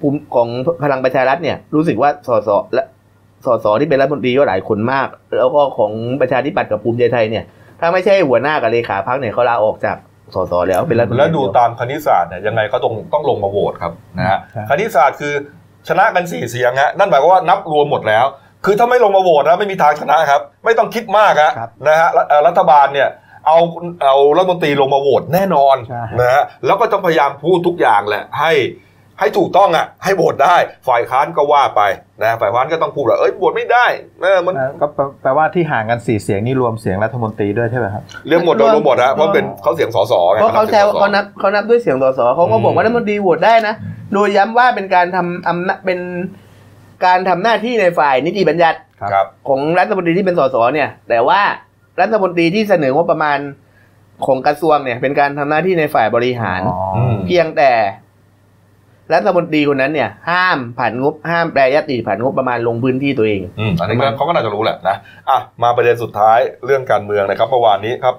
ภูมิของพลังประชารัฐเนี่ย รู้สึกว่าสสและสสที่เป็นรัฐมนตรีก็หลายคนมาก แล้วก็ของประชาธิปัตย์กับภูมิใจไทยเนี่ย ถ้าไม่ใช่หัวหน้ากับเลขาพักเนี่ยเขาลาออกจากสสแล้วเป็นรัฐมนตรีแล้วดูตามคณิตศาสตร์เนี่ยยังไงก็ต้องต้องลงมาโหวตครับนะฮะครับคณิตศาสตร์คือชนะกันสี่เสียงฮะนั่นหมายความว่านับรวมหมดแล้ว คือถ้าไม่ลงมาโหวตนะไม่มีทางชนะครับ ไม่ต้องคิดมากฮะครับนะฮะรัฐเอ่อรัฐบาลเนี่ยเอาเอารัฐมนตรีลงมาโหวตแน่นอนใช่นะฮะแล้วก็ต้องพยายามพูดทุกอย่างแหละให้ให้ถูกต้องอะให้โหวตได้ ฝ่ายค้านก็ว่าไปนะฝ่ายค้านก็ต้องพูดว่าเอ้ยโหวตไม่ได้เออมันอ่าก็แปลแปลว่าที่ห่างกันสี่เสียงนี่รวมเสียงรัฐมนตรีด้วยใช่ไหมครับเรื่องหมดโดนรวมหมดฮะเพราะเป็นเขาเสียงสสไงเพราะเขาแซวนับสียงสสเขานับเขานับด้วยเสียงสสเขาก็บอกว่ารัฐมนตรีโหวตได้นะ โดยย้ำว่าเป็นการทำอำนาจเป็น การทำหน้าที่ในฝ่ายนิติบัญญัติครับ ของรัฐมนตรีที่เป็นสสเนี่ย แต่ว่ารัฐมนตรีที่เสนองบประมาณของกระทรวงเนี่ย เป็นการทำหน้าที่ในฝ่ายบริหารอ๋ออมเพียงแต่รัฐมนตรีคนนั้นเนี่ย ห้ามผ่านงบห้ามแปรยติผ่านงบประมาณลงพื้นที่ตัวเองอืมอันนี้ก็เขาก็น่าจะรู้แหละนะอะมาประเด็นสุดท้ายเรื่องการเมืองนะครับเมื่อวานนี้ครับ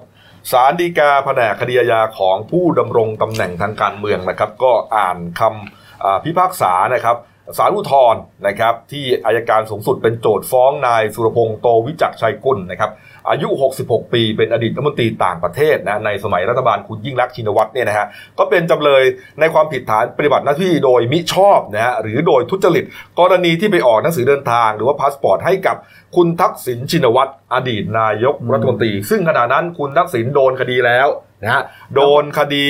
ศาลฎีกาแผนกคดีอาญาของผู้ดำรงตำแหน่งทางการเมืองนะครับ ก็อ่านคำอ่าพิพากษานะครับ ศาลอุทธรณ์นะครับที่อายการสูงสุดเป็นโจทย์ฟ้องนายสุรพงษ์โตวิจักชัยกุลนะครับอายุ 66 ปี เป็นอดีตรัฐมนตรีต่างประเทศนะในสมัยรัฐบาลคุณยิ่งลักษณ์ชินวัตรเนี่ยนะฮะก็เป็นจำเลยในความผิดฐานปฏิบัติหน้าที่โดยมิชอบนะฮะหรือโดยทุจริต กรณีที่ไปออกหนังสือเดินทาง หรือว่าพาสปอร์ตให้กับคุณทักษิณชินวัตรอดีตนายกรัฐมนตรี ซึ่งขณะนั้นคุณทักษิณโดนคดีแล้วนะฮะโดนคดี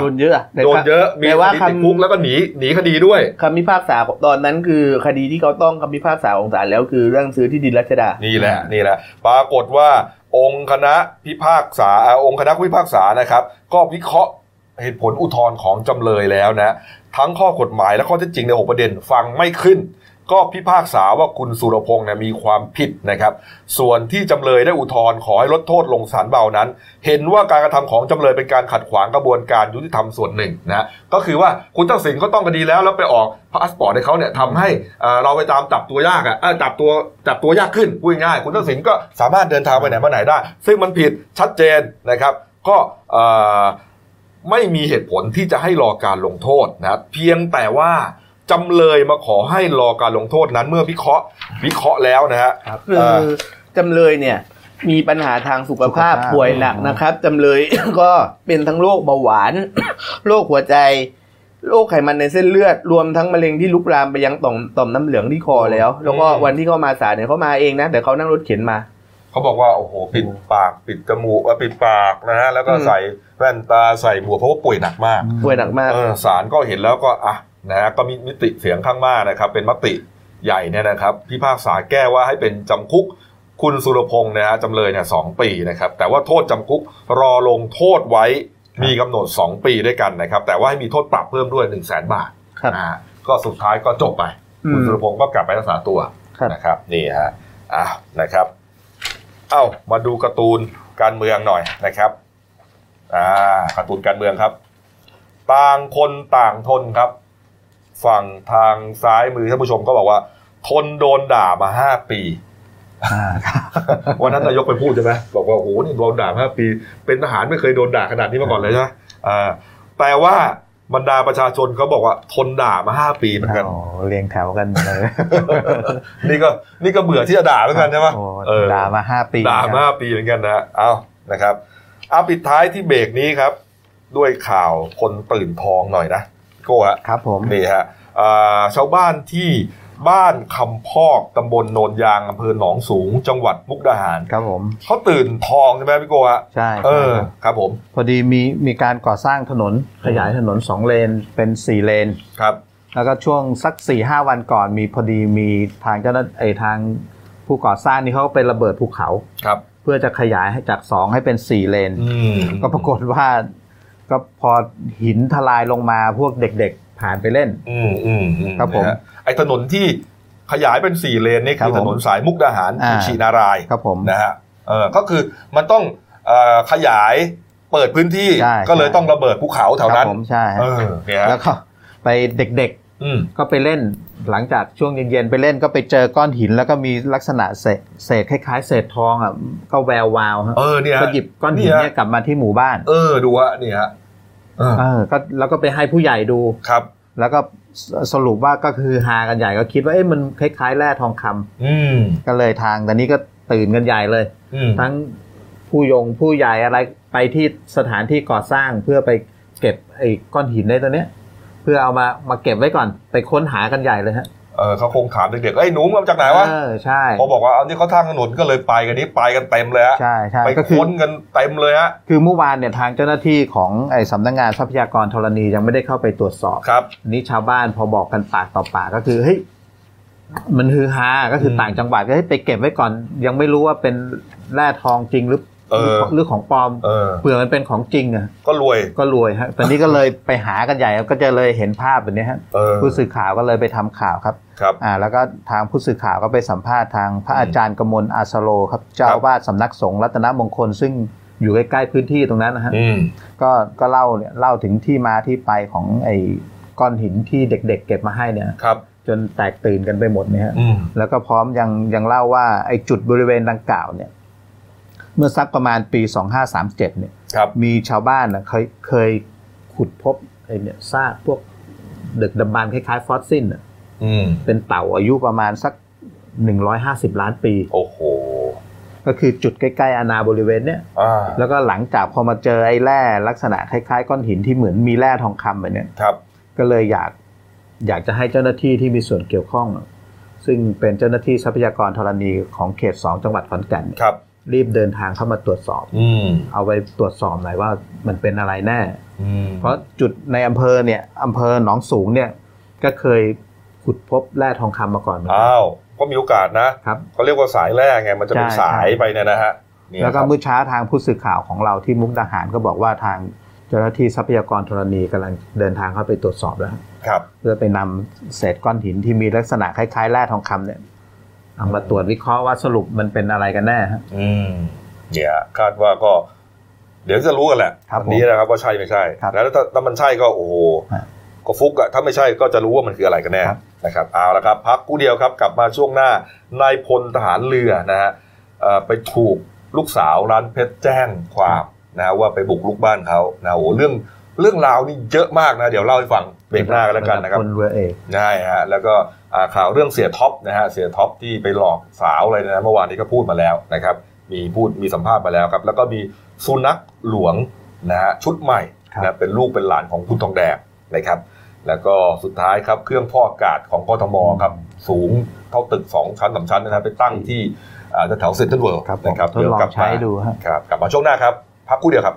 โดนเยอะอะโดนเยอะมีแต่คว่าดีคำติดคุกแล้วก็หนีหนีคดีด้วยคำพิพากษาตอนนั้นคือคดีที่เขาต้องคำพิพากษาของศาลแล้วคือเรื่องซื้อที่ดินรัชดา นี่แหละนี่แหละปรากฏว่าองค์คณะพิพากษาอ่าองค์คณะผู้พิพากษานะครับ ก็วิเคราะห์ เหตุผลอุทธรณ์ของจำเลยแล้วนะ ทั้งข้อกฎหมายและข้อเท็จจริงในทุกประเด็นฟังไม่ขึ้น ก็พิพากษาว่าคุณสุรพงษ์เนี่ยมีความผิดนะครับ ส่วนที่จำเลยได้อุทธรณ์ขอให้ลดโทษลงสถานเบานั้น เห็นว่าการกระทำของจำเลยเป็นการขัดขวางกระบวนการยุติธรรมส่วนหนึ่งนะก็คือว่าคุณทักษิณเขาต้องคดีแล้วแล้วไปออกพาสปอร์ตให้เขาเนี่ยทำให้เราไปตามจับตัวยากอะจับตัวจับตัวยากขึ้นพูดง่ายคุณทักษิณก็สามารถเดินทางไปไหนมาไหนได้ ซึ่งมันผิดชัดเจนนะครับ ก็ ไม่มีเหตุผลที่จะให้รอการลงโทษนะครับเพียงแต่ว่าจำเลยมาขอให้รอการลงโทษนั้นเมื่อวิเคราะห์วิเคราะห์แล้วนะฮะคือเอ่อจำเลยเนี่ยมีปัญหาทางสุขภาพสุขภาพป่วยหนักนะครับจำเลย ก็เป็นทั้งโรคเบาหวานโรคหัวใจโรคไขมันในเส้นเลือด รวมทั้งมะเร็งที่ลุกลามไปยังต่อมต่อมน้ำเหลืองที่คอแล้ว แล้วก็วันที่เขามาศาลเนี่ยเขามาเองนะ แต่เขานั่งรถเข็นมา เขาบอกว่าโอ้โหปิดปากปิดจมูกเอ่อปิดปากนะฮะแล้วก็อืมใส่แว่นตาใส่หมวกเพราะว่าป่วยหนักมากป่วยหนักมากเออศาลก็เห็นแล้วก็อะนะฮะก็มีมิติเสียงข้างมากนะครับ เป็นมติใหญ่เนี่ยนะครับพิพากษาแก้ว่าให้เป็นจำคุกคุณสุรพงษ์นะฮะจำเลยเนี่ยสองปีนะครับ แต่ว่าโทษจำคุกรอลงโทษไว้มีกำหนด 2 ปีด้วยกันนะครับ แต่ว่าให้มีโทษปรับเพิ่มด้วย1นึ่งแสนบาทครับนะฮะก็สุดท้ายก็จบไป คุณอืมสุรพงษ์ก็กลับไปรักษาตัวครับนะครับนี่ฮะอะนะครับ เอ้ามาดูการ์ตูนการเมืองหน่อยนะครับอ่าการ์ตูนการเมืองครับ ต่างคนต่างทนครับ ฝั่งทางซ้ายมือท่านผู้ชมก็บอกว่า ทนโดนด่ามาห้าปีอ่าครับวันนั้นนายกไปพูดใช่ไหมบอกว่าโอ้โหนี่โดนด่ามาห้าปี เป็นทหารไม่เคยโดนด่าขนาดนี้มาก่อนเลยใช่ไหมอ่าแต่ว่า บรรดาประชาชนเขาบอกว่าทนด่ามาห้าปีเหมือนกันโอ้เรียงแถวกันเลยนี่ก็นี่ก็เบื่อที่จะด่าเหมือนกันใช่ไหมโอ้เออด่ามาห้าปีด่ามาห้าปีเหมือนกันนะเอานะครับเอาปิดท้ายที่เบรกนี้ครับ ด้วยข่าวคนตื่นทองหน่อยนะโก้ฮะครับผมนี่ฮะอ่าชาวบ้านที่ บ้านคำพอกตำบลโนนยางอำเภอหนองสูง จังหวัดมุกดาหารครับผมเขาตื่นทองใช่ไหมพี่โก้ฮะใช่เออใช่ครับครับผม พอดีมีมีการก่อสร้างถนนขยายถนนสองเลนเป็นสี่เลนครับ แล้วก็ช่วงสักสี่ห้าวันก่อนมีพอดีมีทางเจ้าหน้าไอทางผู้ก่อสร้างนี่เขาก็ไประเบิดภูเขาครับ เพื่อจะขยายให้จากสองให้เป็นสี่เลนอืมก็ปรากฏว่าก็พอหินทลายลงมาพวกเด็กๆผ่านไปเล่น อืมอืมอืครับผมนะฮะ ไอ้ถนนที่ขยายเป็นสี่เลนนี่ครัคืบอผมถนนสายมุกดาหารอ่าชีนารายณ์ครับผมนะฮะเออก็คือมันต้องเอ่อขยายเปิดพื้นที่ใช่ก็เลยใช่ต้องระเบิดภูเขาแถวครันั้บนผมใช่ฮะเออเนี่ยฮะแล้วก็ไปเด็กอืมๆก็ไปเล่นหลังจากช่วงเย็นๆไปเล่นก็ไปเจอก้อนหินแล้วก็มีลักษณะเศษเศษคล้ายๆ เศษทองอะก็แวววาวฮะเออเนี่ยฮะก็หยิบก้อนหินเนี่ยเนี่ยกลับมาที่หมู่บ้าน เออดูฮะนี่ฮะเออเออก็แล้วก็ไปให้ผู้ใหญ่ดูครับ แล้วก็สสรุปว่าก็คือฮากันใหญ่ก็คิดว่าเอ๊ะมันคล้ายๆแร่ทองคำอืมก็เลยทางแต่นี้ก็ตื่นกันใหญ่เลยอืมทั้งผู้ยงผู้ใหญ่อะไรไปที่สถานที่ก่อสร้างเพื่อไปเก็บไอ้ก้อนหินในตัวเนี้ย เพื่อเอามามาเก็บไว้ก่อน ไปค้นหากันใหญ่เลยฮะ เออเขาคงถามเด็กๆเอ้ยหนูมาจากไหนวะเออใช่พอบอกว่าเอานี่เขาทางถนนก็เลยไปกันนี้ไปกันเต็มเลยฮะใช่ใช่ไปก็คือค้นกันเต็มเลยฮะคือเมื่อวานเนี่ยทางเจ้าหน้าที่ของไอ้สำนักงานทรัพยากรธรณียังไม่ได้เข้าไปตรวจสอบครับอันนี้ชาวบ้านพอบอกกันปากต่อปากก็คือเฮ้ยมันฮือฮาก็คือมต่างจังหวัดก็ให้ยไปเก็บไว้ก่อน ยังไม่รู้ว่าเป็นแร่ทองจริงหรือเออ หรือของปลอมเออเผื่อมันเป็นของจริงอะก็รวยก็รวยฮะตอนนี้ก็เลยไปหากันใหญ่ก็จะเลยเห็นภาพแบบนี้ฮะเออผู้สื่อข่าวก็เลยไปทำข่าวครับครับอ่าแล้วก็ทางผู้สื่อข่าวก็ไปสัมภาษณ์ทางพระอาจารย์กมลอาสโลครับเจ้าครับอาวาสสำนักสงฆ์รัตนมงคลซึ่งอยู่ใกล้ๆพื้นที่ตรงนั้นนะฮะอืมก็ก็เล่าเนี่ยเล่าถึงที่มาที่ไปของไอ้ก้อนหินที่เด็ก ๆ เก็บมาให้เนี่ยครับจนแตกตื่นกันไปหมดเนี่ยฮะอืมแล้วก็พร้อมยังยังเล่าว่าไอ้จุดบริเวณดังกล่าวเนี่ย เมื่อสักประมาณปี 2537เนี่ยครับมีชาวบ้านนะเคยเคยขุดพบไอ้เนี่ยซากพวกดึกดำบรรพ์คล้ายๆ ฟอสซิลน่ะอืมเป็นเต่าอายุประมาณสัก 150 ล้านปี โอ้โห ก็คือจุดใกล้ๆอาณาบริเวณเนี้ยอ่าแล้วก็หลังจากพอมาเจอไอ้แร่ลักษณะคล้ายๆ ก้อนหินที่เหมือนมีแร่ทองคำแบบเนี้ยครับ ก็เลยอยากอยากจะให้เจ้าหน้าที่ที่มีส่วนเกี่ยวข้อง ซึ่งเป็นเจ้าหน้าที่ทรัพยากรธรณีของเขต 2 จังหวัดขอนแก่นเนี่ยครับ รีบเดินทางเข้ามาตรวจสอบอืมเอาไปตรวจสอบหน่อยว่ามันเป็นอะไรแน่อืมเพราะจุดในอำเภอเนี่ยอำเภอหนองสูงเนี่ย ก็เคยขุดพบแร่ทองคำมาก่อนเหมือนกันอ้าวก็มีโอกาสนะครับเขาเรียกว่าสายแรกไงมันจะเป็นใช่สายใช่ไปเนี่ยนะฮะเนี่ยแล้วก็ครับเมื่อเช้าทางผู้สื่อข่าวของเราที่มุกดาหารก็บอกว่าทางเจ้าหน้าที่ทรัพยากรธรณีกำลังเดินทางเข้าไปตรวจสอบแล้วครับ เพื่อไปนำเศษก้อนหินที่มีลักษณะคล้ายๆแร่ทองคำเนี่ย เอามาตรวจวิเคราะห์ว่าสรุปมันเป็นอะไรกันแน่ฮะอืมเนี่ยคาดว่าก็ เดี๋ยวจะรู้กันแหละครับวันนี้นะครับว่าใช่ไม่ใช่ครับแล้วถ้าถ้ามันใช่ก็โอ้โหฮะก็ฟุกอะถ้าไม่ใช่ก็จะรู้ว่ามันคืออะไรกันแน่ครับนะครับเอาละครับพักกู้เดียวครับ กลับมาช่วงหน้านายพลทหารเรือนะฮะเอ่อไปถูกลูกสาวร้านเพชรแจ้งความนะว่าไปบุกลุกบ้านเขานะโอ้โหเรื่อง เรื่องราวนี่เยอะมากนะเดี๋ยวเล่าให้ฟังเบรกหน้ากันแล้วกันนะครับคนเรือเอกใช่ฮะแล้วก็อ่าข่าวเรื่องเสียท็อปนะฮะเสียท็อปที่ไปหลอกสาวอะไรนะเมื่อวานนี้ก็พูดมาแล้วนะครับมีพูดมีสัมภาษณ์มาแล้วครับ แล้วก็มีสุนัขหลวงนะฮะชุดใหม่ครับนะเป็นลูกเป็นหลานของคุณทองแดงนะครับ แล้วก็สุดท้ายครับเครื่องฟอกอากาศของกทมครับสูงเท่าตึก 2 ชั้นสามชั้นนะฮะไปตั้งที่อ่าแถวเซ็นทรัลเวิลด์ครับผมนะครับทดลองเยวกลับใช้มาดูฮะครับกลับมาช่วงหน้าครับพักครู่เดียวครับ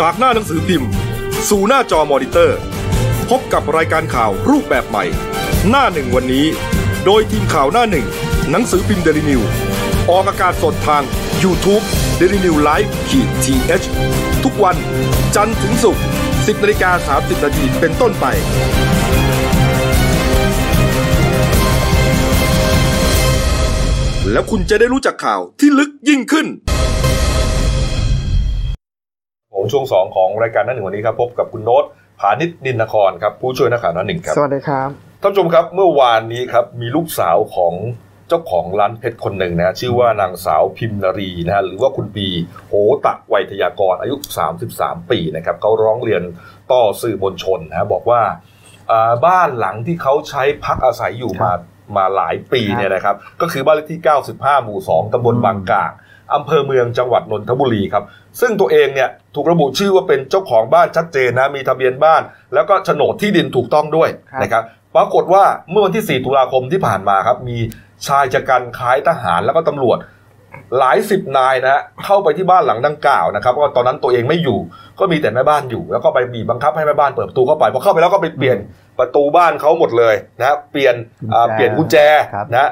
จากหน้าหนังสือพิมพ์ สู่หน้าจอมอนิเตอร์ พบกับรายการข่าวรูปแบบใหม่ หน้าหนึ่งวันนี้ โดยทีมข่าวหน้าหนึ่ง หนังสือพิมพ์เดลินิวส์ออกอากาศสดทาง YouTube d e l i n e w l i v e ขีดทีเทุกวัน จันทร์ถึงศุกร์10นาฬิกา30นาทีเป็นต้นไปแล้วคุณจะได้รู้จักข่าวที่ลึกยิ่งขึ้น ช่วงสองของรายการหนั่นหนึ่งวันนี้ครับพบกับคุณโน้ตผานิชนินนครครับผู้ช่วยนักข่าวหนั่นหนึ่งครับสวัสดีครับท่านผู้ชมครับเมื่อวานนี้ครับมีลูกสาวของเจ้าของร้านเพชรคนหนึ่งนะชื่อว่านางสาวพิมนารีนะฮะหรือว่าคุณปีโหตะไวยทยากรอายุ 33 ปีนะครับเขาร้องเรียนต่อสื่อมวลชนนะฮะบอกว่าอ่าบ้านหลังที่เขาใช้พักอาศัยอยู่มามาหลายปีเนี่ยนะครับ ก็คือบ้านเลขที่ 95 หมู่ 2ตำบลบางกลาง อำเภอเมืองจังหวัดนนทบุรีครับ ซึ่งตัวเองเนี่ยถูกระบุชื่อว่าเป็นเจ้าของบ้านชัดเจนนะมีทะเบียนบ้าน แล้วก็โฉนดที่ดินถูกต้องด้วยครับนะครับปรากฏว่าเมื่อวันที่ 4 ตุลาคมที่ผ่านมาครับ มีชายชะกันคล้ายทหารแล้วก็ตำรวจ หลายสิบนายนะฮะเข้าไปที่บ้านหลังดังกล่าวนะครับว่าตอนนั้นตัวเองไม่อยู่ ก็มีแต่แม่บ้านอยู่ แล้วก็ไปบีบบังคับให้แม่บ้านเปิดประตูเข้าไปพอเข้าไปแล้วก็ไปเปลี่ยนประตูบ้านเขาหมดเลยนะฮะเปลี่ยนอ่ากุญแจเปลี่ยนกุญแจครับนะฮะ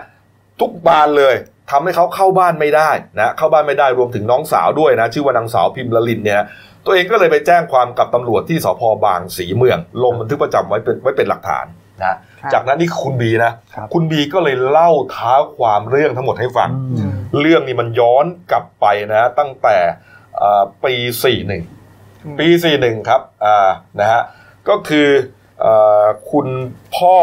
ทุกบานเลย ทำให้เขาเข้าบ้านไม่ได้นะเข้าบ้านไม่ได้รวมถึงน้องสาวด้วยนะ ชื่อว่านางสาวพิมพ์ละลินเนี่ยตัวเองก็เลยไปแจ้งความกับตำรวจที่สพบางสีเมือง ลงบันทึกประจำไว้เป็นไว้เป็นหลักฐานนะครับจากนั้นนี่คุณบีนะครับคุณบีก็เลยเล่าเท้าความเรื่องทั้งหมดให้ฟังอืมเรื่องนี้มันย้อนกลับไปนะ ตั้งแต่อ่าปี41ปี41ครับอ่านะฮะก็คืออาคุณพ่อ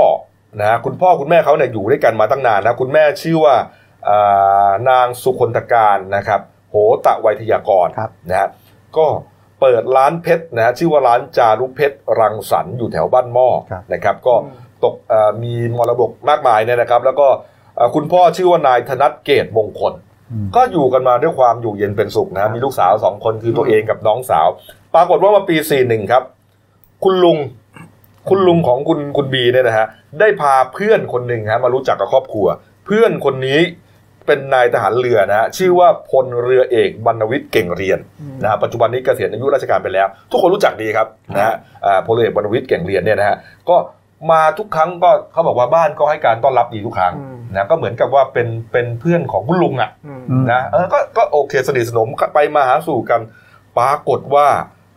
นะฮะคุณพ่อคุณแม่เขาเนี่ยอยู่ด้วยกันมาตั้งนานนะคุณแม่ชื่อว่าอ่า นางสุคนตการนะครับโหตะไวยทยากรครับนะฮะก็เปิดร้านเพชรนะฮะชื่อว่าร้านจารุเพชรรังสรรค์อยู่แถวบ้านหม้อครับนะครับ ก็ตกเอ่อมีมรดกมากมายเนี่ยนะครับ แล้วก็เอ่อคุณพ่อชื่อว่านายธนัทเกตมงคลอืมก็อยู่กันมาด้วยความอยู่เย็นเป็นสุขนะฮะมีลูกสาวสองคนคือตัวเองกับน้องสาว ปรากฏว่ามาปี41ครับ คุณลุงคุณลุงของคุณคุณบีเนี่ยนะฮะได้พาเพื่อนคนหนึ่งฮะมารู้จักกับครอบครัว เพื่อนคนนี้ เป็นนายทหารเรือนะฮะชื่อว่าพลเรือเอกบรรณวิทย์เก่งเรียนนะฮะปัจจุบันนี้เกษียณอายุราชการไปแล้ว ทุกคนรู้จักดีครับนะฮะอ่าพลเรือเอกบรรณวิทย์เก่งเรียนเนี่ยนะฮะก็มาทุกครั้งก็เขาบอกว่าบ้านก็ให้การต้อนรับดีทุกครั้งอืมนะก็เหมือนกับว่าเป็นเป็นเพื่อนของคุณลุงอะอืมอืมนะเออก็ก็โอเคสนิทสนมไปมาหาสู่กันปรากฏว่า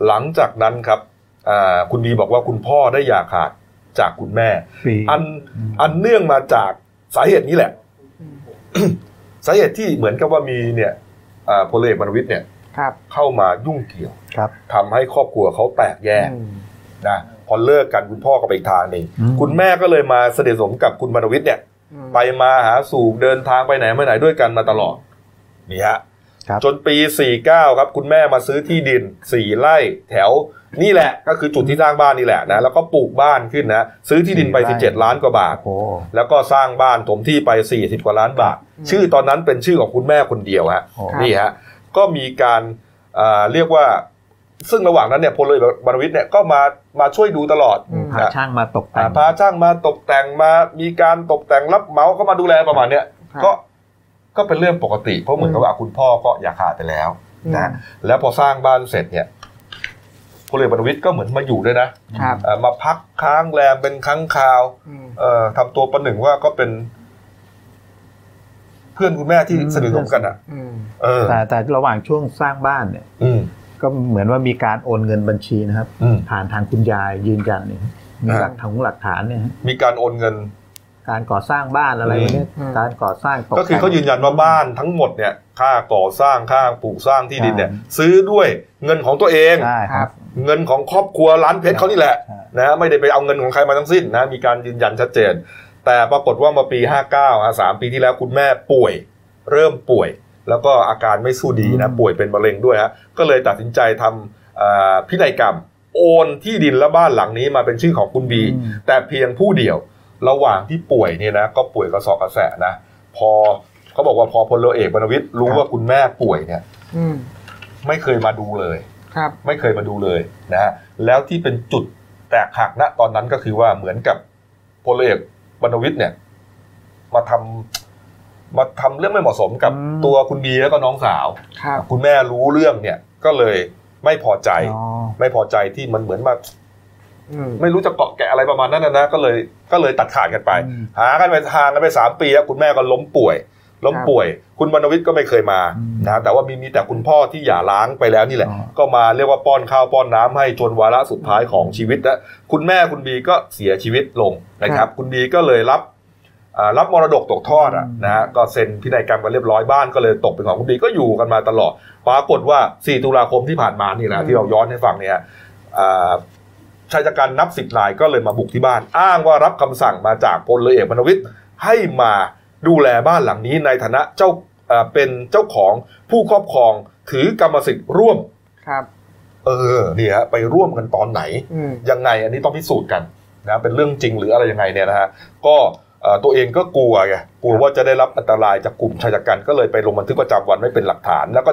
หลังจากนั้นครับอ่าคุณบีบอกว่าคุณพ่อได้อย่าขาดจากคุณแม่ปีอันอันเนื่องมาจากสาเหตุนี้แหละ สาเหตุที่เหมือนกับว่ามีเนี่ยอ่าพลเอกบรรณวิทย์เนี่ยครับเข้ามายุ่งเกี่ยวครับทำให้ครอบครัวเขาแตกแยกอืมนะพอเลิกกันคุณพ่อก็ไปอีกทางหนึ่งอืมคุณแม่ก็เลยมาสนิทสนมกับคุณบรรณวิทย์เนี่ยอืมไปมาหาสู่เดินทางไปไหนมาไหนด้วยกันมาตลอดนี่ฮะครับจนปี 49 ครับ คุณแม่มาซื้อที่ดิน 4ไร่แถว นี่แหละก็คือจุดที่สร้างบ้านนี่แหละนะแล้วก็ปลูกบ้านขึ้นนะซื้อที่ดินไป 17 ล้านกว่าบาทโอ้แล้วก็สร้างบ้านถมที่ไป 40 กว่าล้านบาท ชื่อตอนนั้นเป็นชื่อของคุณแม่คนเดียวฮะโอ้นี่ฮะก็มีการอ่าเรียกว่าซึ่งระหว่างนั้นเนี่ยพลเรือบรรณวิทย์เนี่ยก็มามาช่วยดูตลอดอืมพานะช่างมาตกแต่อ่างพาช่างมาตกแต่งมามีการตกแต่งรับเหมาก็มาดูแลประมาณเนี้ยครับก็ก็เป็นเรื่องปกติเพราะเหมือนกับว่าคุณพ่อก็อย่าขาดไปแล้วนะแล้วพอสร้างบ้านเสร็จเนี่ย พลเรือบรรณวิทย์ก็เหมือนมาอยู่ด้วยนะครับเอ่อมาพักค้างแรมเป็นครั้งคราวอืมเอ่อทำตัวประหนึ่งว่าก็เป็น เพื่อนคุณแม่ที่อืมสนิทสนมกันอะอืมเออแต่แต่ระหว่างช่วงสร้างบ้านเนี่ย อืมก็เหมือนว่ามีการโอนเงินบัญชีนะครับอืมผ่านทางคุณยายยืนยันเนี่ยมีอ่าหลักฐานหลักฐานเนี่ยฮะมีการโอนเงิน การก่อสร้างบ้านอะไรอืมเนี่ยอืมการก่อสร้างตก็คือเขายืนยันว่าบ้านทั้งหมดเนี่ย ค่าก่อสร้างค่าปลูกสร้างที่ดินเนี่ยซื้อด้วยเงินของตัวเองใช่ครับเงินของครอบครัวร้านเพชรเขานี่แหละใช่นะไม่ได้ไปเอาเงินของใครมาทั้งสิ้นนะมีการยืนยันชัดเจน แต่ปรากฏว่ามาปี 59อะสามปีที่แล้วคุณแม่ป่วย เริ่มป่วย แล้วก็อาการไม่สู้ดีนะอืมป่วยเป็นมะเร็งด้วยฮะก็เลยตัดสินใจทำอ่าพินัยกรรม โอนที่ดินและบ้านหลังนี้มาเป็นชื่อของคุณบีอืมแต่เพียงผู้เดียว ระหว่างที่ป่วยเนี่ยนะก็ป่วยกระสอบกระแสะนะพอ เขาบอกว่าพอพลเรือเอกบรรณวิทย์รู้ว่าคุณแม่ป่วยเนี่ยอืมไม่เคยมาดูเลย ครับ ไม่เคยมาดูเลยนะฮะแล้วที่เป็นจุดแตกหักณตอนนั้นก็คือว่าเหมือนกับพลเอกบรรณวิทย์เนี่ย มาทำมาทำเรื่องไม่เหมาะสมกับอืมตัวคุณบีแล้วก็น้องสาวครับคุณแม่รู้เรื่องเนี่ย ก็เลยไม่พอใจอ๋อไม่พอใจที่มันเหมือนมาอืมไม่รู้จะเกาะแกะอะไรประมาณนั้นนะนะก็เลยก็เลยตัดขาดกันไปอืมหากันไปทางกันไปสามปีแล้วคุณแม่ก็ล้มป่วย ล้มป่วย คุณบรรณวิทย์ก็ไม่เคยมาอืมนะแต่ว่ามีมีแต่คุณพ่อที่หย่าร้างไปแล้วนี่แหละอ๋อก็มาเรียกว่าป้อนข้าวป้อนน้ำให้จนวาระสุดท้ายของชีวิตและคุณแม่คุณบีก็เสียชีวิตลงนะครับ คุณบีก็เลยรับอ่ารับมรดกตกทอดอะนะฮะก็เซ็นพินัยกรรมกันเรียบร้อยบ้านก็เลยตกเป็นของคุณบีก็อยู่กันมาตลอดปรากฏว่า 4 ตุลาคมที่ผ่านมานี่แหละที่เราย้อนให้ฟังเนี่ยอ่าชายชะกันนับสิบนายก็เลยมาบุกที่บ้าน อ้างว่ารับคำสั่งมาจากพลเรือเอกบรรณวิทย์ให้มา ดูแลบ้านหลังนี้ในฐานะเจ้าอ่าเป็นเจ้าของผู้ครอบครองถือกรรมสิทธิ์ร่วมครับ เออนี่ฮะไปร่วมกันตอนไหนอืมยังไงอันนี้ต้องพิสูจน์กันนะเป็นเรื่องจริงหรืออะไรยังไงเนี่ยนะฮะก็เอ่อตัวเองก็กลัวไงกลัวว่าจะได้รับอันตรายจากกลุ่มชายชะกันก็เลยไปลงบันทึกประจำวันไว้เป็นหลักฐาน แล้วก็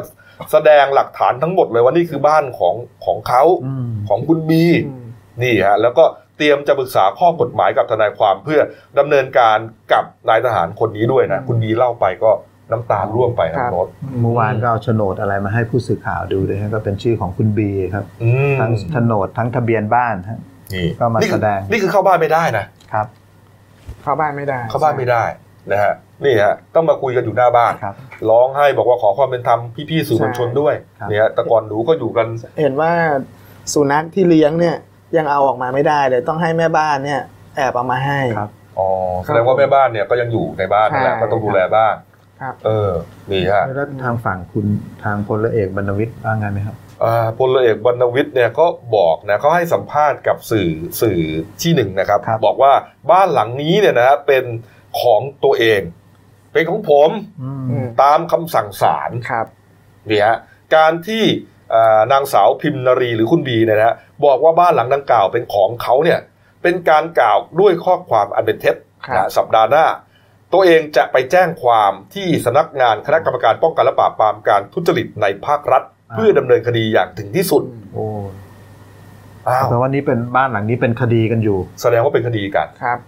แสดงหลักฐานทั้งหมดเลยว่านี่คือบ้านของของเขาอืมของคุณบีอืมนี่ฮะแล้วก็ เตรียมจะปรึกษาข้อกฎหมายกับทนายความเพื่อดำเนินการกับนายทหารคนนี้ด้วยนะคุณบีเล่าไปก็น้ำตาร่วงไปนะโน้ตเมื่อวานก็เอาโฉนดอะไรมาให้ผู้สื่อข่าวดูเลยฮะก็เป็นชื่อของคุณบีครับอืมทั้งโฉนดทั้งทะเบียนบ้านฮะนี่ก็มานี่คือแสดงนี่คือเข้าบ้านไม่ได้นะครับ เข้าบ้านไม่ได้ เข้าบ้านไม่ได้นะฮะนี่ฮะต้องมาคุยกันอยู่หน้าบ้านครับร้องให้บอกว่าขอความเป็นธรรมพี่ๆสื่อมวลชนด้วยครับเนี่ยแต่ก่อนหนูก็อยู่กัน เห็นว่าสุนัขที่เลี้ยงเนี่ย ยังเอาออกมาไม่ได้เลยต้องให้แม่บ้านเนี่ยแอบเอามาให้ครับอ๋อแสดงว่าแม่บ้านเนี่ยก็ยังอยู่ในบ้านนั่นแหละใช่ก็ต้องดูแลบ้านครับเออนี่ฮะแล้วทางฝั่งคุณทางพลเอกบรรณวิทย์ว่าไงไหมครับอ่าพลเอกบรรณวิทย์เนี่ยก็บอกนะเขาให้สัมภาษณ์กับสื่อสื่อที่หนึ่งนะครับครับบอกว่าบ้านหลังนี้เนี่ยนะฮะเป็นของตัวเอง เป็นของผมอืมอืมตามคำสั่งศาลครับนี่ฮะการที่อ่า นางสาวพิมนารีหรือคุณบีเนี่ยนะฮะบอกว่าบ้านหลังดังกล่าวเป็นของเขาเนี่ยเป็นการกล่าวด้วยข้อความอันเป็นเท็จครับนะสัปดาห์หน้า ตัวเองจะไปแจ้งความที่สำนักงานคณะกรรมการป้องกันและปราบปรามการทุจริตในภาครัฐอ่าเพื่อดำเนินคดีอย่างถึงที่สุดโอ้อ้าวแต่ว่านี้เป็นบ้านหลังนี้เป็นคดีกันอยู่ แสดงว่าเป็นคดีกันครับ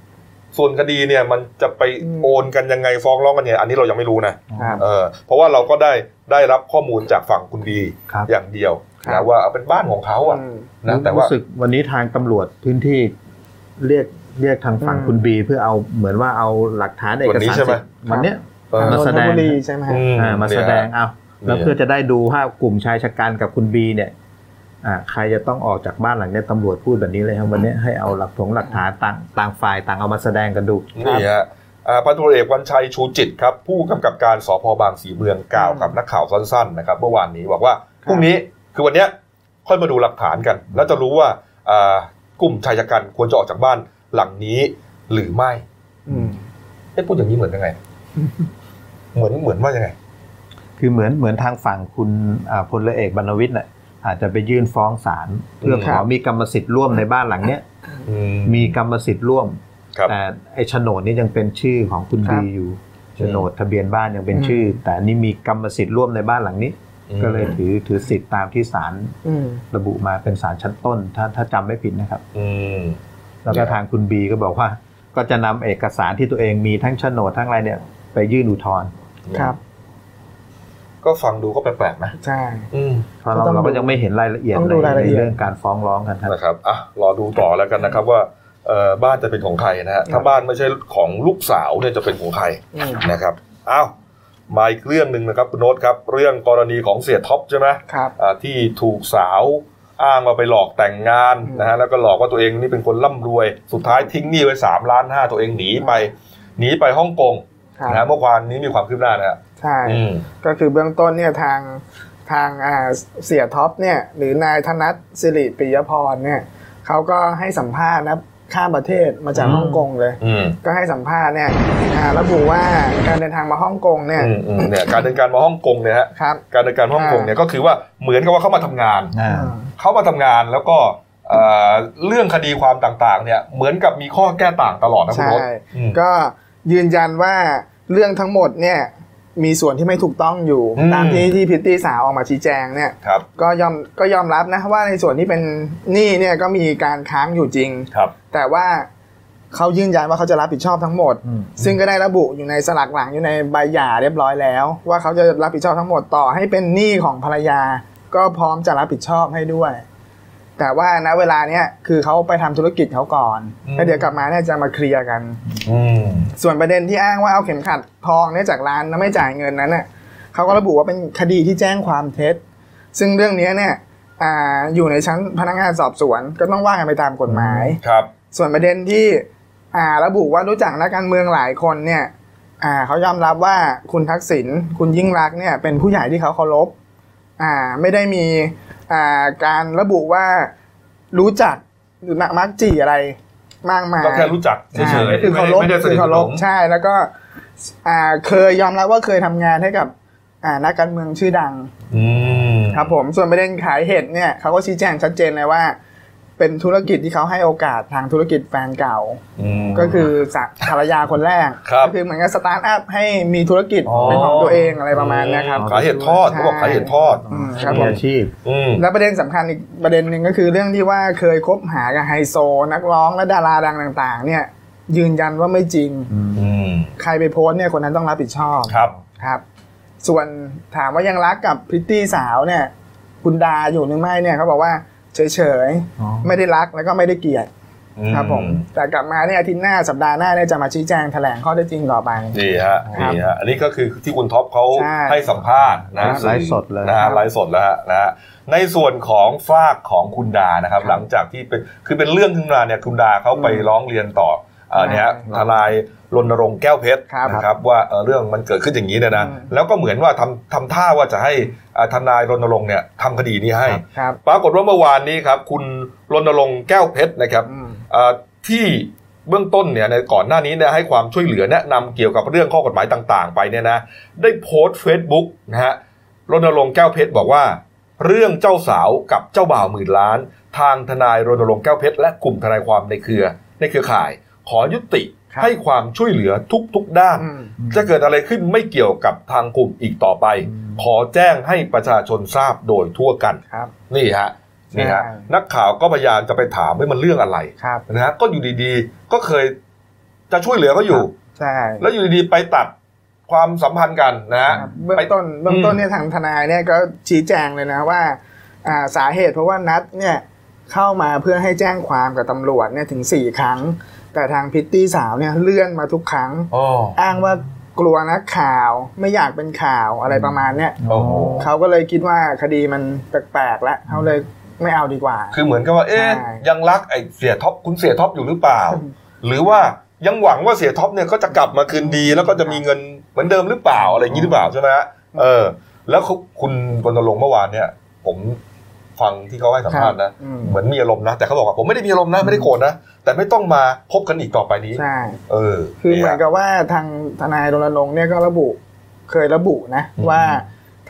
ส่วนคดีเนี่ยมันจะไปอืมโอนกันยังไงฟ้องร้องกันเนี่ยอันนี้เรายังไม่รู้นะครับเออเพราะว่าเราก็ได้ได้รับข้อมูลจากฝั่งคุณบีครับอย่างเดียวครันะบว่าเอาเป็นบ้านของเขาอะอืมนะแต่ว่ารู้สึกวันนี้ทางตำรวจพื้นที่เรียกเรียกทางฝั่งอืมคุณบีเพื่อเอาเหมือนว่าเอาหลักฐานเอกวันนี้สารใช่ไหมสิทธิ์วันเนี้ยเออมาแสดงนนทบุรีใช่ไหมฮะอือ่ามาแสดงเนี่ยเอาแล้วเนี่ยเพื่อจะได้ดูว่ากลุ่มชายชะกันกับคุณบีเนี่ยอ่า ใครจะต้องออกจากบ้านหลังเนี้ยตำรวจพูดแบบนี้เลยครับวันนี้ให้เอาหลักถงหลักฐานต่างต่างฝ่ายต่างเอามาแสดงกันดูนี่ฮะอ่าพันตำรวจเอกวันชัยชูจิตครับ ผู้กำกับการสพบางสีเมืองกล่าวกับนักข่าวสั้นๆนะครับเมื่อวานนี้บอกว่าพรุ่งนี้คือวันเนี้ยค่อยมาดูหลักฐานกัน แล้วจะรู้ว่าอ่ากลุ่มชายชะกันควรจะออกจากบ้านหลังนี้หรือไม่อืมเอ๊ะพูดอย่างนี้เหมือนยังไง เหมือนเหมือนว่ายังไง คือเหมือนเหมือนทางฝั่งคุณอ่าพลเอกบรรณวิทย์น่ะ อาจจะไปยื่นฟ้องศาลเพื่อขอมีกรรมสิทธิ์ร่วมในบ้านหลังเนี้ยอืมีกรรมสิทธิ์ร่วมครับแต่ไอ้โฉนดนี่ยังเป็นชื่อของคุณครับบีอยู่โฉนดทะเบียนบ้านยังเป็นชื่อ แต่อันนี่มีกรรมสิทธิ์ร่วมในบ้านหลังนี้ ก็เลยถือถือสิทธิ์ตามที่ศาลอืมระบุมาเป็นศาลชั้นต้น ถ้าถ้าจำไม่ผิดนะครับอืมแล้วก็ทางคุณบีก็บอกว่า ก็จะนำเอกสารที่ตัวเองมีทั้งโฉนดทั้งอะไรเนี่ย ไปยื่นอุทธรณ์ครับ ก็ฟังดูก็แปลกๆนะใช่อืมเพราะเราก็ต้องเราก็ยังไม่เห็นรายละเอียดต้องในดูรายละในเอียดเรื่องการฟ้องร้องกันครับนะครับอะรอดูต่อแล้วกันนะครับว่าเอ่อบ้านจะเป็นของใครนะฮะถ้าบ้านไม่ใช่ของลูกสาวเนี่ยจะเป็นของใครอืมนะครับอ้าวมาอีกเรื่องหนึ่งนะครับคุณโน้ตครับ เรื่องกรณีของเสียท็อปใช่ไหมครับอ่าที่ถูกสาวอ้างมาไปหลอกแต่งงานอืมนะฮะแล้วก็หลอกว่าตัวเองนี่เป็นคนร่ำรวย สุดท้ายทิ้งหนี้ไว้สามล้านห้าตัวเองหนีไปหนีไปฮ่องกงครับนะฮะเมื่อวานนี้มีความคืบหน้านะฮะ ใช่อืมก็คือเบื้องต้นเนี่ยทางทางอ่าเสียท็อปเนี่ยหรือนายธนัทสิริปิยพรเนี่ยเขาก็ให้สัมภาษณ์นะข้ามประเทศมาจากอืมฮ่องกงเลยอืมก็ให้สัมภาษณ์เนี่ยอ่าระบุว่าการเดินทางมาฮ่องกงเนี่ยอืมอืมเนี่ยการเดินการมาฮ่องกงเนี่ยฮะครับการเดินการมาฮ่องกงเนี่ยก็คือว่าเหมือนกับว่าเขามาทำงานอ่าเขามาทำงานแล้วก็เอ่อเรื่องคดีความต่างๆ เนี่ยเหมือนกับมีข้อแก้ต่างตลอดนะคุณใช่รถอืมก็ยืนยันว่าเรื่องทั้งหมดเนี่ย มีส่วนที่ไม่ถูกต้องอยู่อืมตามที่ที่พิตตี้สาวออกมาชี้แจงเนี่ยครับก็ยอมก็ยอมรับนะว่าในส่วนที่เป็นหนี้เนี่ยก็มีการค้างอยู่จริงครับ แต่ว่าเขายืนยันว่าเขาจะรับผิดชอบทั้งหมดอืมซึ่งก็ได้ระบุอยู่ในสลักหลังอยู่ในใบหย่าเรียบร้อยแล้ว ว่าเขาจะรับผิดชอบทั้งหมดต่อให้เป็นหนี้ของภรรยา ก็พร้อมจะรับผิดชอบให้ด้วย แต่ว่าณเวลาเนี้ยคือเขาไปทำธุรกิจเขาก่อนอืมแล้วเดี๋ยวกลับมาเนี่ยจะมาเคลียร์กันอืมส่วนประเด็นที่อ้างว่าเอาเข็มขัดทองเนี่ยจากร้านแล้วไม่จ่ายเงินนั้นเน่ะเขาก็ระบุว่าเป็นคดีที่แจ้งความเท็จ ซึ่งเรื่องนี้เนี่ยอ่าอยู่ในชั้นพนักงานสอบสวนก็ต้องว่ากันไปตามกฎหมายครับ ส่วนประเด็นที่อ่าระบุว่ารู้จักนักการเมืองหลายคนเนี่ยอ่าเขายอมรับว่าคุณทักษิณคุณยิ่งรักษณ์เนี่ยเป็นผู้ใหญ่ที่เขาเคารพ อ่าไม่ได้มีอ่าการระบุว่ารู้จักหรือมักจีอะไรมากมายก็แค่รู้จักเฉยใช่ๆคือเคารพไม่ได้สคืนิอทสเคารนพมใช่แล้วก็อ่าเคยยอมรับว่าเคยทำงานให้กับอ่านักการเมืองชื่อดังอืมครับผมส่วนประเด็นขายเห็ดเนี่ยเขาก็ชี้แจงชัดเจนเลยว่า เป็นธุรกิจที่เขาให้โอกาสทางธุรกิจแฟนเก่ามก็คือสะภรรยาคนแรกครับก็คือเหมือนกับสตาร์ทอัพให้มีธุรกิจอ๋อเป็นของตัวเองอะไรประมาณเนี้ยครับขายเห็ดทอดเขาบอกขายเห็ดทอดอืมครับมีผมอาชีพอืมแล้วประเด็นสำคัญอีกประเด็นหนึ่งก็คือเรื่องที่ว่าเคยคบหากับไฮโซ นักร้องและดาราดังต่าง ๆ เนี่ยยืนยันว่าไม่จริงอืมใครไปโพสต์เนี่ยคนนั้นต้องรับผิดชอบครับครับ ส่วนถามว่ายังรักกับพริตตี้สาวเนี่ย คุณดาอยู่หรือไม่เนี่ยเขาบอกว่า เฉยอ๋อๆไม่ได้รักแล้วก็ไม่ได้เกลียดอืครับผมแต่กลับมาเนี่ยอาทิตย์หน้าสัปดาห์หน้าเนี่ยจะมาชี้แจงแถลงข้อเท็จจริงต่อไปนี่ฮะครับนี่ฮะอันนี้ก็คือที่คุณท็อปเขาใช่ให้สัมภาษณ์นะไลฟ์สดเลยนะฮะไลฟ์สดแล้วฮะนะฮะในส่วนของฝากของคุณดานะครับ หลังจากที่เป็นคือเป็นเรื่องขึ้นมาเนี่ยคุณดาเขาไปร้องเรียนต่อ เอ่อเนี่ยฮะทนายรณรงค์แก้วเพชรครับนะครับว่าเอ่อเรื่องมันเกิดขึ้นอย่างนี้เนี่ยนะอืมแล้วก็เหมือนว่าทำทำท่าว่าจะให้เอ่อทนายรณรงค์เนี่ยทำคดีนี้ให้ครับปรากฏว่าเมื่อวานนี้ครับคุณรณรงค์แก้วเพชรนะครับอืมเอ่อที่เบื้องต้นเนี่ยในก่อนหน้านี้เนี่ยให้ความช่วยเหลือแนะนำเกี่ยวกับเรื่องข้อกฎหมายต่าง ๆ ไปเนี่ยนะได้โพสต์ Facebook นะฮะรณรงค์แก้วเพชรบอกว่า เรื่องเจ้าสาวกับเจ้าบ่าวหมื่นล้าน ทางทนายรณรงค์แก้วเพชรและกลุ่มทนายความในเครือในเครือข่าย ขอยุติครับให้ความช่วยเหลือทุกๆด้านอืมจะเกิดอะไรขึ้นไม่เกี่ยวกับทางกลุ่มอีกต่อไป ขอแจ้งให้ประชาชนทราบโดยทั่วกันครับนี่ฮะนี่ฮะใช่นักข่าวก็พยายามจะไปถามว่ามันเรื่องอะไรครับนะฮะก็อยู่ดีๆก็เคยจะช่วยเหลือเขาอยู่ใช่แล้วอยู่ดีๆไปตัดความสัมพันธ์กันนะฮะครับเบื้องต้นเบื้องต้นเนี่ยทางทนายเนี่ยก็ชี้แจงเลยนะว่าอ่าสาเหตุเพราะว่านัดเนี่ยเข้ามาเพื่อให้แจ้งความกับตำรวจเนี่ยถึงสี่ครั้ง แต่ทางพริตตี้สาวเนี่ยเลื่อนมาทุกครั้งอ๋ออ้างว่ากลัวนักข่าวไม่อยากเป็นข่าวอะไรประมาณเนี้ยโอ้โหเขาก็เลยคิดว่าคดีมันแปลกๆแล้วเขาเลยไม่เอาดีกว่า คือเหมือนกับว่า เอ๊ะใช่ยังรักไอ้เสี่ยท็อปคุณเสี่ยท็อปอยู่หรือเปล่า หรือว่ายังหวังว่าเสียท็อปเนี่ยก็จะกลับมาคืนดีแล้วก็จะมีเงินเหมือนเดิมหรือเปล่าอะไรอย่างนี้หรือเปล่าใช่ไหมฮะเออ แล้วเขาคุณรณรงค์เมื่อวานเนี่ย ผม ฟังที่เขาให้สัมภาษณ์นะอืมเหมือนมีอารมณ์นะ แต่เขาบอกว่าผมไม่ได้มีอารมณ์นะไม่ได้โกรธนะ แต่ไม่ต้องมาพบกันอีกต่อไปนี้ใช่เออ คือเหมือนยกับว่าทางทนายรณรงค์เนี่ยก็ระบุเคยระบุนะอืมว่า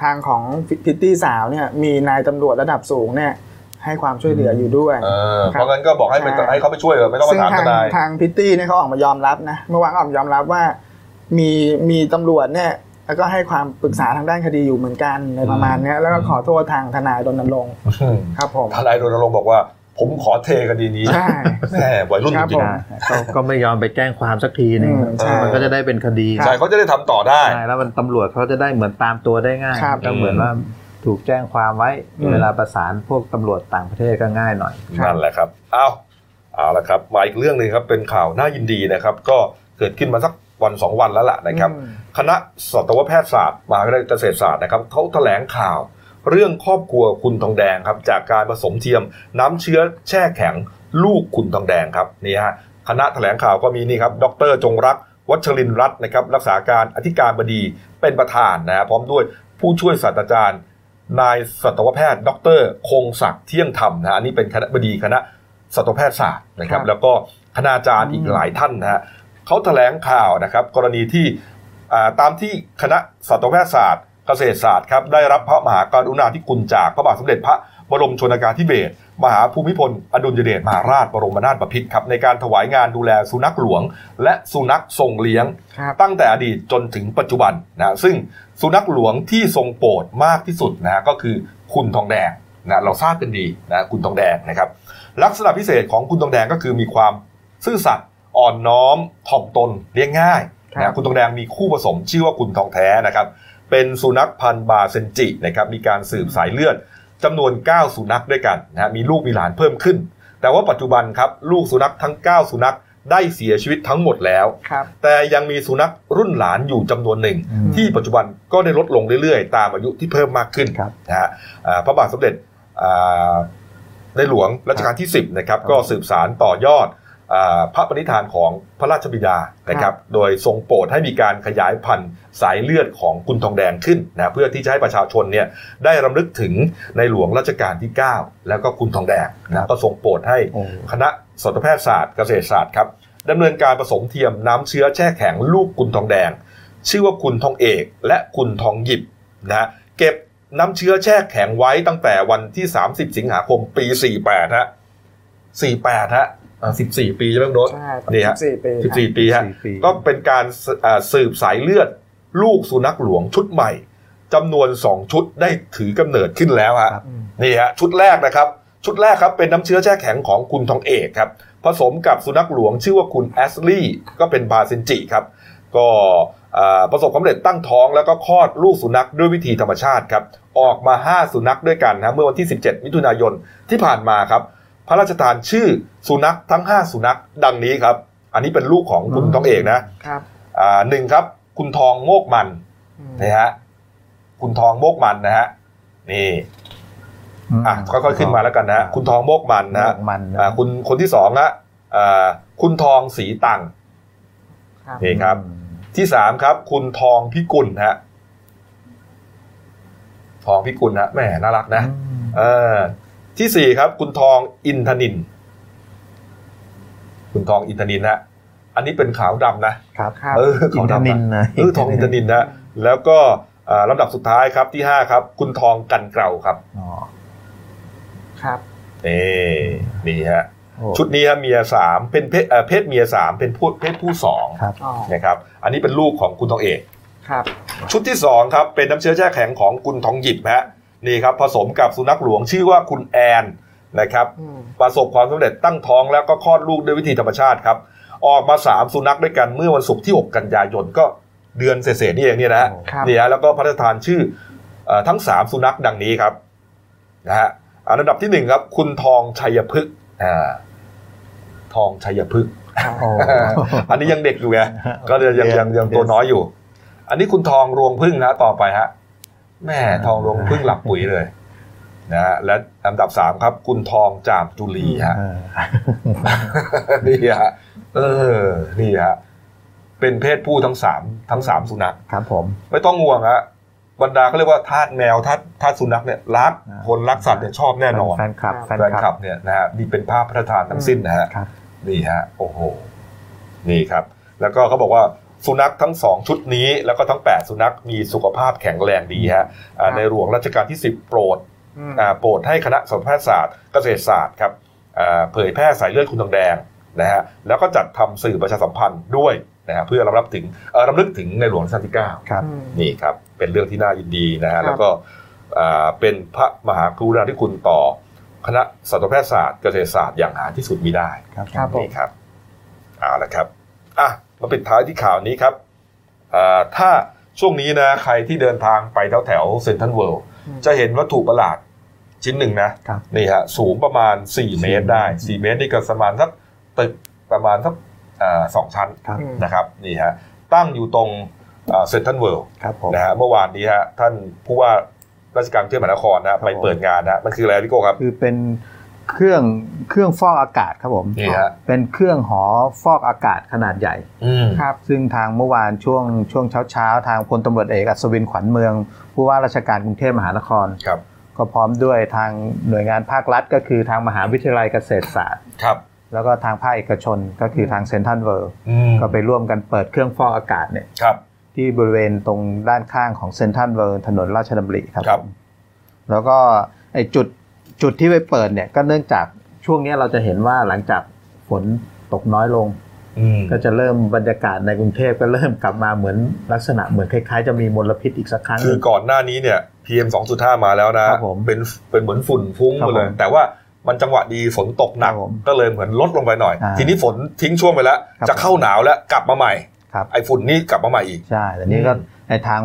ทางของพิตตี้สาวเนี่ยมีนายตำรวจระดับสูงเนี่ยให้ความช่วยเหลืออยู่ด้วยเออครับเพราะงั้นก็บอกให้ไปใช่ให้เขาไปช่วยเถอะไม่ต้องซึ่มางถามททางนายทางพิตตี้เนี่ยเขาออกมายอมรับนะเมื่อวานเขาออกมายอมรับว่า มีมีตำรวจเนี่ย แล้วก็ให้ความปรึกษาทางด้านคดีอยู่เหมือนกันในประมาณเนี้ยแล้วก็ขอโทษทางทนายรณรงค์ครับผมทนายรณรงค์บอกว่า ผมขอเทคดีนี้ใช่แม่วัยรุ่นคจรับริผงมก็ก็ไม่ยอมไปแจ้งความสักทีหนึงอืมใช่มันก็จะได้เป็นคดีๆใช่เขาจะได้ทำต่อได้ใช่แล้วมันตำรวจเขาจะได้เหมือนตามตัวได้ง่ายครับก็เหมือนว่าถูกแจ้งความไว้อืมเวลาประสานพวกตำรวจต่างประเทศก็ง่ายหน่อยนั่นแหละครับ เอาเอาละครับมาอีกเรื่องหนึ่งครับเป็นข่าวน่ายินดีนะครับ ก็เกิดขึ้นมาสัก วันสองวันแล้วล่ะนะครับอืมคณะสัตวแพทยศาสตร์มหาวิทยาลัยเกษตรศาสตร์นะครับเขาแถลงข่าว เรื่องครอบครัวคุณทองแดงครับ จากการผสมเทียมน้ำเชื้อแช่แข็งลูกคุณทองแดงครับนี่ฮะคณะแถลงข่าวก็มีนี่ครับ ดรจงรักวัชรินทร์รัตน์นะครับรักษาการอธิการบดีเป็นประธานนะฮะพร้อมด้วยผู้ช่วยศาสตราจารย์ นายสัตวแพทย์ ดร คงศักดิ์เที่ยงธรรมนะฮะอันนี้เป็นคณะบดีคณะสัตวแพทยศาสตร์นะครับครับแล้วก็คณาจารย์อีกหลายท่านนะฮะ เขาแถลงข่าวนะครับ กรณีที่ตามที่คณะสัตวแพทยศาสตร์เกษตรศาสตร์ครับได้รับพระมหากรุณาธิคุณจากพระบาทสมเด็จพระบรมชนกาธิเบศรมหาภูมิพล อดุลยเดชมหาราชบรมนาถบพิตรครับในการถวายงานดูแลสุนัขหลวง และสุนัขทรงเลี้ยง ตั้งแต่อดีตจนถึงปัจจุบันนะซึ่งสุนัขหลวงที่ทรงโปรดมากที่สุดนะก็คือคุณทองแดงนะเราทราบกันดีนะคุณทองแดงนะครับ ลักษณะพิเศษของคุณทองแดงก็คือมีความซื่อสัตย์ อ่อนน้อมถ่อมตนเลี้ยงง่ายครับนะคุณทองแดงมีคู่ผสมชื่อว่าคุณทองแท้นะครับ เป็นสุนัขพันธุ์บาเซนจินะครับมีการสืบสายเลือดจำนวน 9 สุนัขด้วยกันนะฮะมีลูกมีหลานเพิ่มขึ้น แต่ว่าปัจจุบันครับลูกสุนัขทั้ง 9 สุนัขได้เสียชีวิตทั้งหมดแล้วครับแต่ยังมีสุนัขรุ่นหลานอยู่จำนวนหนึ่งอืมที่ปัจจุบันก็ได้ลดลงเรื่อยๆ ตามอายุที่เพิ่มมากขึ้นครับนะฮะอ่าพระบาทสมเด็จอ่าในหลวงรัชกาลที่ 10นะครับก็สืบสารต่อยอดอา พระปณิธานของพระราชบิดานะครับโดยทรงโปรดให้มีการขยายพันธุ์สายเลือดของคุณทองแดงขึ้นนะเพื่อที่จะให้ประชาชนเนี่ยได้รำลึกถึงในหลวงรัชกาลที่ 9 แล้วก็คุณทองแดงนะก็ทรงโปรดให้โอ้คณะสัตวแพทยศาสตร์เกษตรศาสตร์ครับดำเนินการผสมเทียมน้ำเชื้อแช่แข็งลูกกุนทองแดง ชื่อว่ากุนทองเอกและกุนทองหยิบนะฮะเก็บน้ำเชื้อแช่แข็งไว้ตั้งแต่วันที่ 30 สิงหาคมปี 48ฮะ48ฮะ อ่า14ปีใช่ไหมคุณโน้ตใช่นี่ฮะสี่ปีครับ14ปีฮะ14ปีก็เป็นการสอ่าสืบสายเลือดลูกสุนัขหลวงชุดใหม่จำนวน2ชุดได้ถือกำเนิดขึ้นแล้วฮะครับนี่ฮะชุดแรกนะครับ ชุดแรกครับเป็นน้ำเชื้อแช่แข็งของคุณทองเอกครับผสมกับสุนัขหลวงชื่อว่าคุณแอสลี่ก็เป็นบาเซนจิครับ ก็อ่าประสบความสำเร็จตั้งท้องแล้วก็คลอดลูกสุนัขด้วยวิธีธรรมชาติครับ ออกมา 5 สุนัขด้วยกันนะเมื่อวันที่ 17 มิถุนายนที่ผ่านมาครับ พระราชทานชื่อสุนัขทั้ง 5 สุนัขดังนี้ครับ อันนี้เป็นลูกของคุณทองเอกนะครับอ่าหนึ่งครับ คุณทองโมกมันอืมนะฮะคุณทองโมกมันนะฮะนี่อะค่อยๆขึ้นมาแล้วกันนะฮะคุณทองโมกมันนะฮะโมกมันนะอ่าคุณคนที่สองฮะอ่าคุณทองสีตังครับนี่ครับ ที่สามครับ คุณทองพิกุลฮะทองพิกุลนะแหมน่ารักนะเออ ที่สี่ครับ คุณทองอินทนิน คุณทองอินทนินฮะอันนี้เป็นขาวดำนะครับครับเอออิขาวนทดำนินนะนะเออทองอินทนินนะแล้วก็อ่าลำดับสุดท้ายครับที่ห้าครับ คุณทองกันเกลาครับอ๋อครับนี่นี่ฮะโอ้ชุดนี้ฮะเมียสามเป็นเพศเอ่อเพศเมียสามเป็นผู้เพศผู้สองครับอ๋อนะครับ อันนี้เป็นลูกของคุณทองเอกครับ ชุดที่สองครับเป็นน้ำเชื้อแช่แข็งของคุณทองหยิบฮะ นี่ครับผสมกับสุนัขหลวงชื่อว่าคุณแอนนะครับอืมประสบความสำเร็จตั้งท้องแล้วก็คลอดลูกด้วยวิธีธรรมชาติครับ ออกมา 3 สุนัขด้วยกันเมื่อวันศุกร์ที่ 6 กันยายนก็เดือนเศษๆนี่เองเนี่ยนะฮะครับนี่ฮะแล้วก็พระราชทานชื่อเออทั้ง 3 สุนัขดังนี้ครับนะฮะอันดับที่หนึ่งครับ คุณทองชัยพฤกษ์อ่าทองชัยพฤกษ์โอ้อันนี้ยังเด็กอยู่ไงก็เลยยังยังยังตัวน้อยอยู่ อันนี้คุณทองรวงพึ่งนะต่อไปฮะ แม่ทองรวงพึ่งหลับปุ๋ยเลยนะฮะและอันดับสามครับ คุณทองจามจุลีฮะเออนี่ฮะเออนี่ฮะเป็นเพศผู้ทั้งสามทั้งสามสุนัขครับผม ไม่ต้องห่วงฮะบรรดาเขาเรียกว่าทาสแมวทาสทาสสุนัขเนี่ยรักอ่าคนรักสัตว์เนี่ยชอบแน่นอนแฟนคลับครับแฟนแฟนคคลัลับบเนี่ยนะฮะนี่เป็นภาพพระราชทานทั้งสิ้นนะฮะครับนี่ฮะโอ้โหนี่ครับ แล้วก็เขาบอกว่า สุนัขทั้งสองชุดนี้ แล้วก็ทั้ง 8 สุนัขมีสุขภาพแข็งแรงดีฮะอ่าครับในหลวงรัชกาลที่ 10 โปรดอืมอ่าโปรดให้คณะสัตวแพทยศาสตร์เกษตรศาสตร์ครับอ่าเผยแพร่สายเลือดคุณทองแดงนะฮะแล้วก็จัดทำสื่อประชาสัมพันธ์ด้วยนะฮะเพื่อรำลึกถึงเอ่อรำลึกถึงในหลวงรัชกาลที่เก้าครับอืมนี่ครับเป็นเรื่องที่น่ายินดีนะฮะครับแล้วก็อ่าเป็นพระมหากรุณาธิคุณต่อคณะสัตวแพทยศาสตร์เกษตรศาสตร์อย่างหาที่สุดมิได้ครับครับผมนี่ครับเอาละครับอะ มาปิดท้ายที่ข่าวนี้ครับอ่าถ้าช่วงนี้นะใครที่เดินทางไปแถวแถวเซ็นทรัลเวิลด์จะเห็นวัตถุประหลาดชิ้นหนึ่งนะครับนี่ฮะสูงประมาณ 4 เมตรได้ 4 เมตรนี่ก็ประมาณสักตึกประมาณสักอ่าสองชั้นครับอืมนะครับนี่ฮะตั้งอยู่ตรงเซ็นทรัลเวิลด์ครับผมนะฮะเมื่อวานนี้ฮะท่านผู้ว่าราชการกรุงเทพมหานครนะไปเปิดงานนะมันคืออะไรพี่โก้ครับ คือเป็น เครื่องเครื่องฟอกอากาศครับผมนี่ฮะเป็นเครื่องหอฟอกอากาศขนาดใหญ่อืมครับซึ่งทางเมื่อวานช่วงช่วงเช้าเช้าๆทางพลตำรวจเอกอัศวินขวัญเมือง ผู้ว่าราชการกรุงเทพมหานครครับ ก็พร้อมด้วยทางหน่วยงานภาครัฐ ก็คือทางมหาวิทยาลัยเกษตรศาสตร์ครับ แล้วก็ทางภาคเอกชนก็คือทางเซ็นทรัลเวิลด์อืมก็ไปร่วมกันเปิดเครื่องฟอกอากาศเนี่ยครับ ที่บริเวณตรงด้านข้างของเซ็นทรัลเวิลด์ถนนราชดำริครับครับผมแล้วก็ไอ้จุด จุดที่ไปเปิดเนี่ยก็เนื่องจากช่วงเนี้ยเราจะเห็นว่าหลังจากฝนตกน้อยลงอืมก็จะเริ่มบรรยากาศในกรุงเทพก็เริ่มกลับมาเหมือนลักษณะเหมือนคล้ายๆ จะมีมลพิษอีกสักครั้งหคือนึ่งก่อนหน้านี้เนี่ย PM 2.5มาแล้วนะครับผมเป็นเป็นเหมือนฝุ่นฟุ้งครับไปเลยผมแต่ว่ามันจังหวะดีฝนตกหนักครับผมก็เลยเหมือนลดลงไปหน่อยอ่าทีนี้ฝนทิ้งช่วงไปแล้วครับจะเข้าหนาวแล้วกลับมาใหม่ครับไอ้ฝุ่นนี่กลับมาใหม่อีกใช่แต่นี้ก็อืมในทาง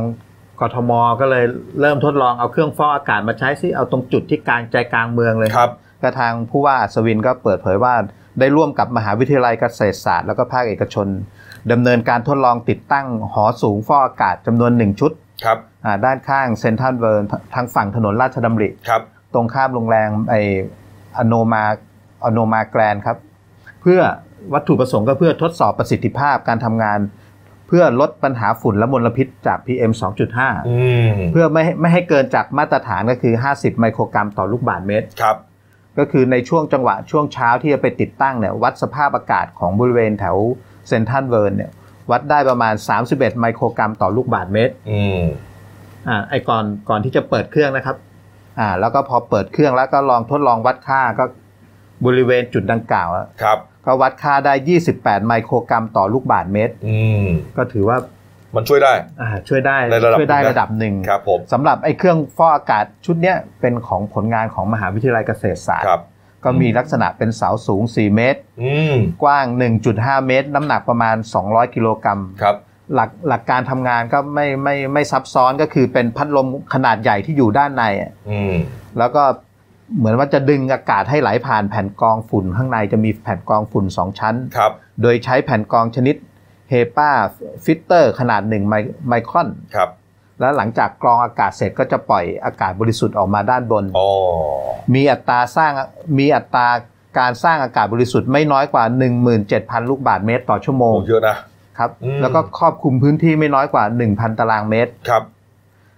กทมก็เลยเริ่มทดลองเอาเครื่องฟอกอากาศมาใช้ซิเอาตรงจุดที่กลางใจกลางเมืองเลยครับก็ทางผู้ว่าอัศวินก็เปิดเผยว่าได้ร่วมกับมหาวิทยาลัยเกษตรศาสตร์ แล้วก็ภาคเอกชนดำเนินการทดลองติดตั้งหอสูงฟอกอากาศจำนวนหนึ่งชุดครับอ่าด้านข้างเซ็นทรัลเวิลด์ทางฝั่งถนนราชดำริครับ ตรงข้ามโรงแรมไออโนมาอโนมาแกรนด์ครับ เพื่อวัตถุประสงค์ก็เพื่อทดสอบประสิทธิภาพการทำงาน เพื่อลดปัญหาฝุ่นและมลพิษจาก PM 2.5อืมเพื่อไม่ให้ไม่ให้เกินจากมาตรฐานก็คือ 50 ไมโครกรัมต่อลูกบาศก์เมตรครับ ก็คือในช่วงจังหวะช่วงเช้าที่จะไปติดตั้งเนี่ยวัดสภาพอากาศของบริเวณแถวเซ็นทรัลเวิลด์เนี่ยวัดได้ประมาณ 31 ไมโครกรัมต่อลูกบาศก์เมตรอืมอ่าไอ้ก่อนก่อนที่จะเปิดเครื่องนะครับอ่าแล้วก็พอเปิดเครื่องแล้วก็ลองทดลองวัดค่าก็บริเวณจุดดังกล่าวอะครับก็วัดค่าได้ 28 ไมโครกรัมต่อลูกบาศก์เมตรอืมก็ถือว่ามันช่วยได้อ่าช่วยได้ในระดับช่วยได้หนึ่งนะระดับหนึ่งครับผมสำหรับไอ้เครื่องฟอกอากาศชุดเนี้ยเป็นของผลงานของมหาวิทยาลัยเกษตรศาสตคร์รับก็มีลักษณะเป็นเสาสูง 4 เมตรอืมกว้าง 1.5 เมตร น้ำหนักประมาณ 200 กิโลกรัมครับหลักหลักการทำงานก็ไม่ไม่ไม่ซับซ้อนก็คือเป็นพัดลมขนาดใหญ่ที่อยู่ด้านในอะอืมแล้วก็ เหมือนว่าจะดึงอากาศให้ไหลผ่านแผ่นกรองฝุ่นข้างในจะมีแผ่นกรองฝุ่น 2 ชั้น ครับ โดยใช้แผ่นกรองชนิด HEPA filter ขนาด1ไมไมครอน ครับ แล้วหลังจากกรองอากาศเสร็จก็จะปล่อยอากาศบริสุทธิ์ออกมาด้านบนอ๋อมีอัตราสร้างมีอัตราการสร้างอากาศบริสุทธิ์ไม่น้อยกว่า 17,000 ลูกบาศก์เมตรต่อชั่วโมงโอ้เยอะนะครับอืมแล้วก็ครอบคลุมพื้นที่ไม่น้อยกว่า 1,000 ตารางเมตร ครับ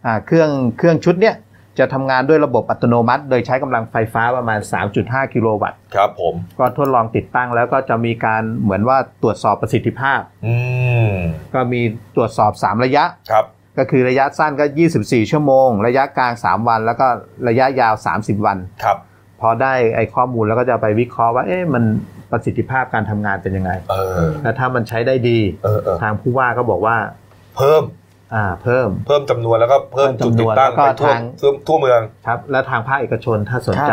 อ่าเครื่องเครื่องชุดเนี้ย จะทำงานด้วยระบบอัตโนมัติ โดยใช้กำลังไฟฟ้าประมาณ 3.5 กิโลวัตต์ครับผม ก็ทดลองติดตั้งแล้วก็จะมีการเหมือนว่าตรวจสอบประสิทธิภาพ อืมก็มีตรวจสอบ 3 ระยะ ครับ ก็คือระยะสั้นก็ 24 ชั่วโมง ระยะกลาง 3 วัน แล้วก็ระยะยาว 30 วัน ครับ พอได้ไอ้ข้อมูลแล้วก็จะไปวิเคราะห์ว่าเอ๊ะมันประสิทธิภาพการทำงานเป็นยังไงเออแล้วถ้ามันใช้ได้ดี เออเออทางผู้ว่าก็บอกว่า เพิ่ม อ่าเพิ่มเพิ่มจำนวนแล้วก็เพิ่มเพิ่มจุดจำนติวดนตั้งแล้วก็ไปทั่วทางทั่วทั่วเมืองครับ และทางภาคเอกชนถ้าสนใจ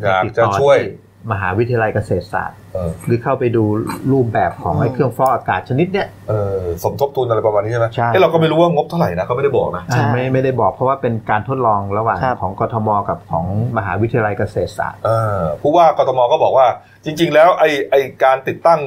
อยากติดจะต่อช่วยที่มหาวิทยาลัยเกษตรศาสตร์เออหรือเข้าไปดูรูปแบบของไอ้เครื่องฟอกอากาศชนิดเนี้ยเออสมทบทุนอะไรประมาณนี้ใช่ไหมใช่เอ้เราก็ไม่รู้ว่างบเท่าไหร่นะเขาไม่ได้บอกนะอ่าไม่ไม่ได้บอกเพราะว่าเป็นการทดลองระหว่างครับของกทมกับของมหาวิทยาลัยเกษตรศาสตร์เออผู้ว่ากทมก็บอกว่าจริง ๆ แล้วไอ้ไอ้การติดตั้ง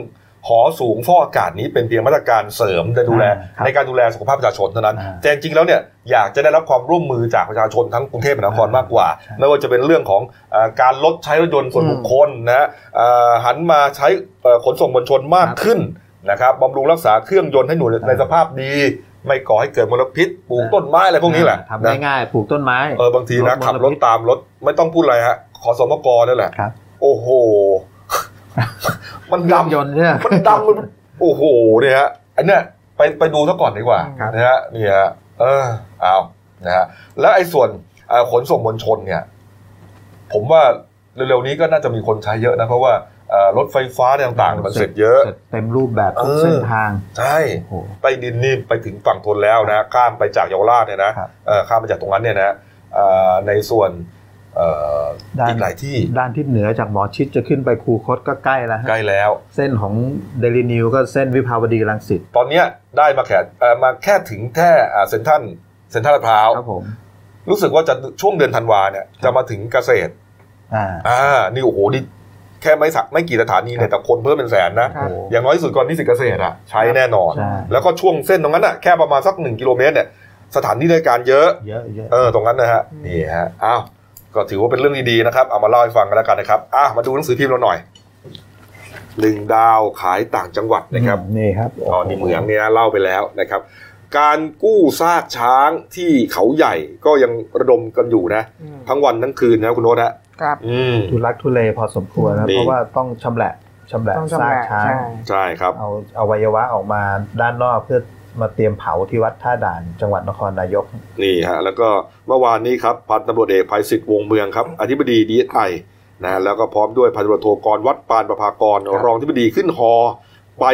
หอสูงฟอกอากาศนี้เป็นเพียงมาตรการเสริมในดูแลอ่าครับในการดูแลสุขภาพประชาชนเท่านั้นอ่าแต่จริงๆแล้วเนี่ยอยากจะได้รับความร่วมมือจากประชาชนทั้งกรุงเทพมหานครอ่ามมากกว่าใช่ไม่ว่าจะเป็นเรื่องของเอ่อการลดใช้รถยนต์ส่วนอืมบุคคลนะฮะเอ่อหันมาใช้เอ่อขนส่งมวลชนมากขึ้นนะครับบำรุงรักษาเครื่องยนต์ให้หนูในสภาพดีไม่ก่อให้เกิดมลพิษปลูกต้นไม้อะไรพวกนี้แหละทำนะง่ายๆปลูกต้นไม้เออบางทีนะลดมลพิษขับรถตามรถไม่ต้องพูดอะไรฮะขอสมกนั่นแหละครับโอ้โห มันเครื่องดำยนต์เนี่ยมันดำมันโอ้โหเนี่ยฮะอันเนี้ยไปไปดูซะก่อนดีกว่าครับนะฮะนี่ฮะเออเอานะฮะแล้วไอ้ส่วนเอ่อขนส่งมวลชนเนี่ย ผมว่าเร็วๆนี้ก็น่าจะมีคนใช้เยอะนะเพราะว่าเอ่อรถไฟฟ้าอะไรต่างๆมันเสร็จเยอะเสร็จเต็มรูปแบบทุกเออเส้นทาง ใช่โอ้โหใต้ดินนี่ไปถึงฝั่งทนแล้วนะข้ามไปจากเยาวราชเนี่ยนะครับเอ่อข้ามไปจากตรงนั้นเนี่ยนะเอ่อในส่วนเอ่อด้านอีกหลายที่ด้านทิศเหนือจากหมอชิดจะขึ้นไปคูคตก็ใกล้แล้วฮะใกล้แล้ว เส้นของเดลินิวก็เส้นวิภาวดีรังสิตตอนเนี้ยได้มาแค่เอ่อมาแค่ถึงแค่อ่าเซ็นทรัลเซ็นทรัลลาดพร้าวครับผมรู้สึกว่าจะช่วงเดือนธันวาเนี่ยจะมาถึงเกษตรอ่าอ่านี่โอ้โหนี่แค่ไม่สักไม่กี่สถานีเนี่ยแต่คนเพิ่มเป็นแสนนะครับอย่างน้อยที่สุดก่อนนิสิตเกษตรอะใช้แน่นอนใช่แล้วก็ช่วงเส้นตรงนั้นอะแค่ประมาณสักหนึ่งกิโลเมตรเนี่ยสถานที่ราชการเยอะเยอะเยอะเออตรงนั้นนะฮะนี่ฮะอ้าว ก็ถือว่าเป็นเรื่องดีๆนะครับ เอามาเล่าให้ฟังกันแล้วกันนะครับอะมาดูหนังสือพิมพ์เราหน่อยหนึ่งดาวขายต่างจังหวัดนะครับนี่ครับอ๋อนี่เหมืองเนี่ยเล่าไปแล้วนะครับ การกู้ซากช้างที่เขาใหญ่ก็ยังระดมกันอยู่นะอืมทั้งวันทั้งคืนนะคุณโน้ตฮะครับอืมทุลักทุเลพอสมควรนะนี่เพราะว่าต้องชำแหละชำแหละต้องซาจำแหกละช้างใช่ใช่ครับเอาอวัยวะออกมาด้านนอกเพื่อ มาเตรียมเผาที่วัดท่าด่าน จังหวัดนครนายก นี่ฮะแล้วก็เมื่อวานนี้ครับพันตำรวจเอกภัยศิษฐ์วงศ์เมืองครับอธิบดีดีไอนะแล้วก็พร้อมด้วยพันตำรวจโทกรวัชร์ ปานประภากรครับรองอธิบดีขึ้นฮอไป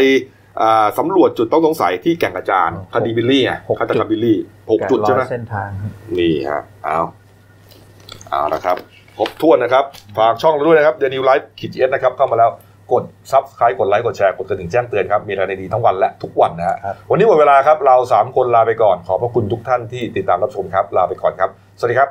อ่าสำรวจจุดต้องสงสัยที่แก่งกระจานหกคดีบิลลี่ไงหกฆาตกรรมจุดบิลลี่หกจุดใช่ไหมแกะรอยเส้นทางนี่ฮะเอาเอาละครับครบถ้วนนะครับฝากช่องเราด้วยนะครับเดลินิวส์ขีด S นะครับเข้ามาแล้ว กด subscribe กดไลค์กดแชร์กดกระดิ่งแจ้งเตือนครับ มีอะไรดีๆทั้งวันและทุกวันนะฮะครับวันนี้หมดเวลาครับเรา 3 คนลาไปก่อน ขอบพระคุณทุกท่านที่ติดตามรับชมครับลาไปก่อนครับ สวัสดีครับ